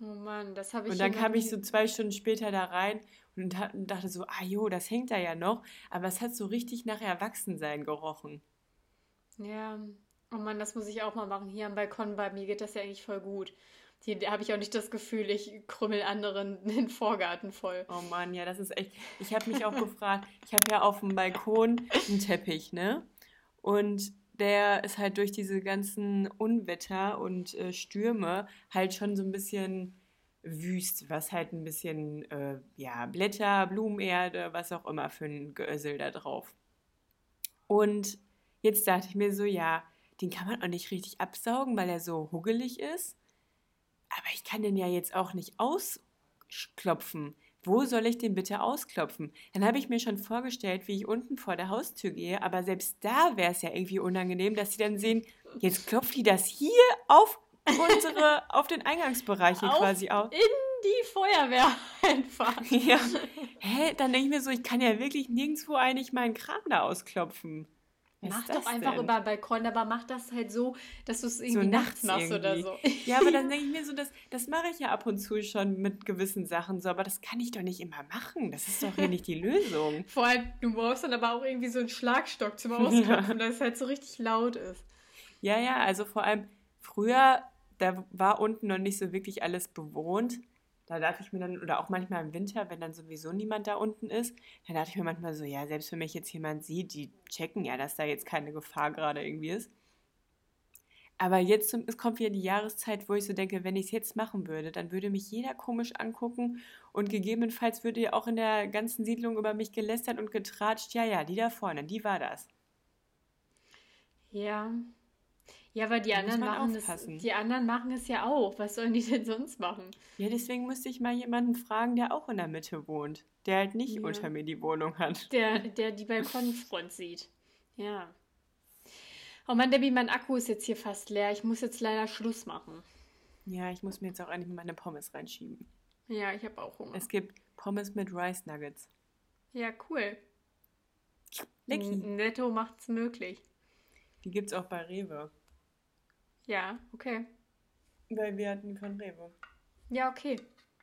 Oh Mann, das habe ich Und dann kam ich so zwei Stunden später da rein und dachte so, ah jo, das hängt da ja noch. Aber es hat so richtig nach Erwachsensein gerochen. Ja, oh Mann, das muss ich auch mal machen. Hier am Balkon bei mir geht das ja eigentlich voll gut. Hier habe ich auch nicht das Gefühl, ich krümmel anderen (laughs) den Vorgarten voll. Oh Mann, ja, das ist echt. Ich habe mich auch gefragt, ich habe ja auf dem Balkon einen Teppich, ne? Und der ist halt durch diese ganzen Unwetter und äh, Stürme halt schon so ein bisschen wüst, was halt ein bisschen, äh, ja, Blätter, Blumenerde, was auch immer für ein Geösel da drauf. Und jetzt dachte ich mir so, ja, den kann man auch nicht richtig absaugen, weil er so huggelig ist. Aber ich kann den ja jetzt auch nicht ausklopfen. Wo soll ich den bitte ausklopfen? Dann habe ich mir schon vorgestellt, wie ich unten vor der Haustür gehe, aber selbst da wäre es ja irgendwie unangenehm, dass sie dann sehen, jetzt klopft die das hier auf unsere, (laughs) auf den Eingangsbereich hier Auf quasi auf. In die Feuerwehr einfach. (laughs) Ja. Hä? Dann denke ich mir so, ich kann ja wirklich nirgendwo eigentlich meinen Kram da ausklopfen. Mach doch einfach denn? über Balkon, aber mach das halt so, dass du es irgendwie nachts machst oder so. (laughs) Ja, aber dann (laughs) denke ich mir so, das, das mache ich ja ab und zu schon mit gewissen Sachen so, aber das kann ich doch nicht immer machen. Das ist doch hier nicht die Lösung. (laughs) Vor allem, du brauchst dann aber auch irgendwie so einen Schlagstock zum Ausklopfen, dass es halt so richtig laut ist. Ja, ja, also vor allem früher, da war unten noch nicht so wirklich alles bewohnt. Da dachte ich mir dann, oder auch manchmal im Winter, wenn dann sowieso niemand da unten ist, dann dachte ich mir manchmal so, ja, selbst wenn mich jetzt jemand sieht, die checken ja, dass da jetzt keine Gefahr gerade irgendwie ist. Aber jetzt es kommt wieder die Jahreszeit, wo ich so denke, wenn ich es jetzt machen würde, dann würde mich jeder komisch angucken und gegebenenfalls würde ja auch in der ganzen Siedlung über mich gelästert und getratscht. Ja, ja, die da vorne, die war das. Ja. Ja, aber die Da anderen machen es, aufpassen. die anderen machen es ja auch. Was sollen die denn sonst machen? Ja, deswegen müsste ich mal jemanden fragen, der auch in der Mitte wohnt, der halt nicht Ja. unter mir die Wohnung hat. Der, der die Balkonfront sieht. Ja. Oh Mann, Debbie, mein Akku ist jetzt hier fast leer. Ich muss jetzt leider Schluss machen. Ja, ich muss mir jetzt auch mal meine Pommes reinschieben. Ja, ich habe auch Hunger. Es gibt Pommes mit Rice Nuggets. Ja, cool. Lecky. Netto macht's möglich. Die gibt's auch bei Rewe. Ja, okay. Weil wir hatten die von Rewe. Ja, okay.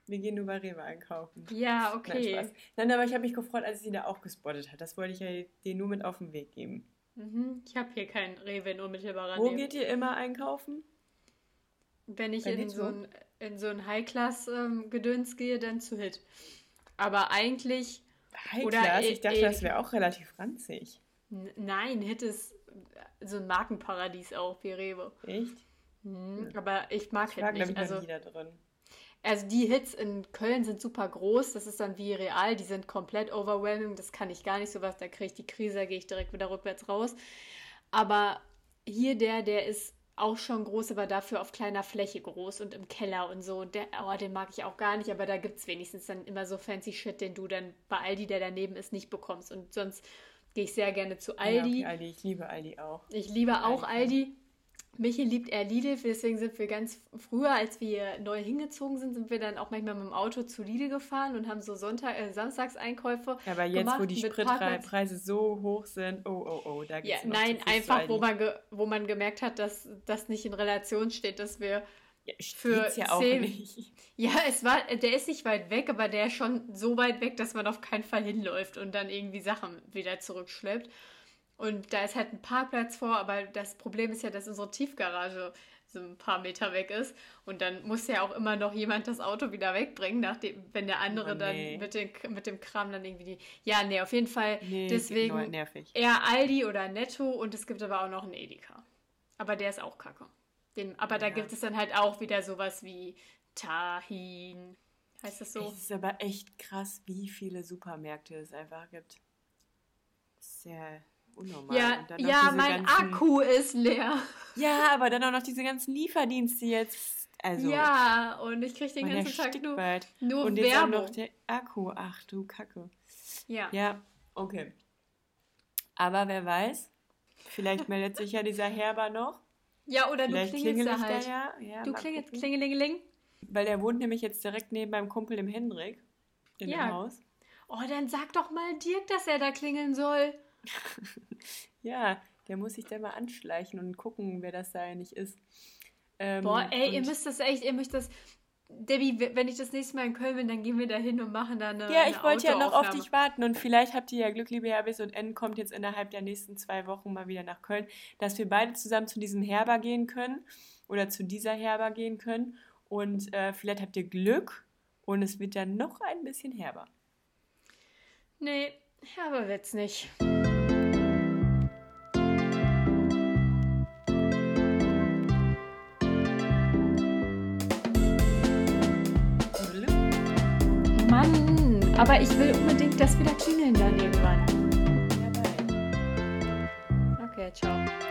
Wir gehen nur bei Rewe einkaufen. Ja, Nein, okay. Spaß. Nein, aber ich habe mich gefreut, als sie da auch gespottet hat. Das wollte ich ja dir nur mit auf den Weg geben. Mhm. Ich habe hier kein Rewe in unmittelbarer Wo Nähe. geht ihr immer einkaufen? Wenn ich Bei in so ein, in so ein High-Class-Gedöns gehe, dann zu Hit. Aber eigentlich, High Oder Class? eh- Ich dachte, eh- das wäre auch relativ ranzig. nein, Hit ist so ein Markenparadies auch wie Rewe. Echt? Mhm. Aber ich mag Ich war, glaube nicht. Also, nie da drin. also die Hits in Köln sind super groß. Das ist dann wie real. Die sind komplett overwhelming. Das kann ich gar nicht sowas. Da kriege ich die Krise, da gehe ich direkt wieder rückwärts raus. Aber hier der, der ist auch schon groß, aber dafür auf kleiner Fläche groß und im Keller und so. Und der, oh, den mag ich auch gar nicht, aber da gibt es wenigstens dann immer so fancy Shit, den du dann bei Aldi, der daneben ist, nicht bekommst. Und sonst gehe ich sehr gerne zu Ja, Aldi. okay, Aldi. Ich liebe Aldi auch. Ich liebe auch Aldi. Aldi. Michi liebt eher Lidl, deswegen sind wir ganz früher, als wir neu hingezogen sind, sind wir dann auch manchmal mit dem Auto zu Lidl gefahren und haben so Sonntag, äh, Samstagseinkäufe Aber jetzt, wo die. Spritpreise so hoch sind, oh, oh, oh, da Ja, geht's noch nein, einfach, wo man, ge wo man gemerkt hat, dass das nicht in Relation steht, dass wir. Ja, für ja auch zehn- nicht. Ja, es war, der ist nicht weit weg, aber der ist schon so weit weg, dass man auf keinen Fall hinläuft und dann irgendwie Sachen wieder zurückschleppt. Und da ist halt ein Parkplatz vor, aber das Problem ist ja, dass unsere Tiefgarage so ein paar Meter weg ist. Und dann muss ja auch immer noch jemand das Auto wieder wegbringen, nachdem, wenn der andere Oh, dann nee. mit, den, mit dem Kram dann irgendwie die. Ja, nee, auf jeden Fall. Nee, deswegen nervig. eher Aldi oder Netto und es gibt aber auch noch einen Edeka. Aber der ist auch kacke. Den, aber da Ja. gibt es dann halt auch wieder sowas wie Tahin. Heißt das so? Es ist aber echt krass, wie viele Supermärkte es einfach gibt. Sehr unnormal. Ja, Und dann noch ja mein ganzen- Akku ist leer. Ja, aber dann auch noch diese ganzen Lieferdienste jetzt. Also, ja, und ich kriege den ganzen Tag erstickt nur, nur Und jetzt auch Werbung. noch der Akku. Ach du Kacke. ja. Ja, okay. Aber wer weiß, vielleicht meldet sich ja dieser Herber noch. Ja, oder du Vielleicht klingelst klingel da halt. da ja. ja Du klingelst, klingelingeling. Weil der wohnt nämlich jetzt direkt neben meinem Kumpel, dem Hendrik, in Ja. dem Haus. Oh, dann sag doch mal Dirk, dass er da klingeln soll. (laughs) Ja, der muss sich da mal anschleichen und gucken, wer das da eigentlich ist. Ähm, Boah, ey, ihr müsst das echt, ihr müsst das. Debbie, wenn ich das nächste Mal in Köln bin, dann gehen wir da hin und machen da eine. Ja, eine ich wollte ja noch auf dich warten und vielleicht habt ihr ja Glück, liebe Herbis und N kommt jetzt innerhalb der nächsten zwei Wochen mal wieder nach Köln, dass wir beide zusammen zu diesem Herber gehen können oder zu dieser Herber gehen können und äh, vielleicht habt ihr Glück und es wird dann noch ein bisschen herber. Nee, aber wird's nicht. Aber ich will unbedingt das wieder klingeln dann irgendwann. Okay, ciao.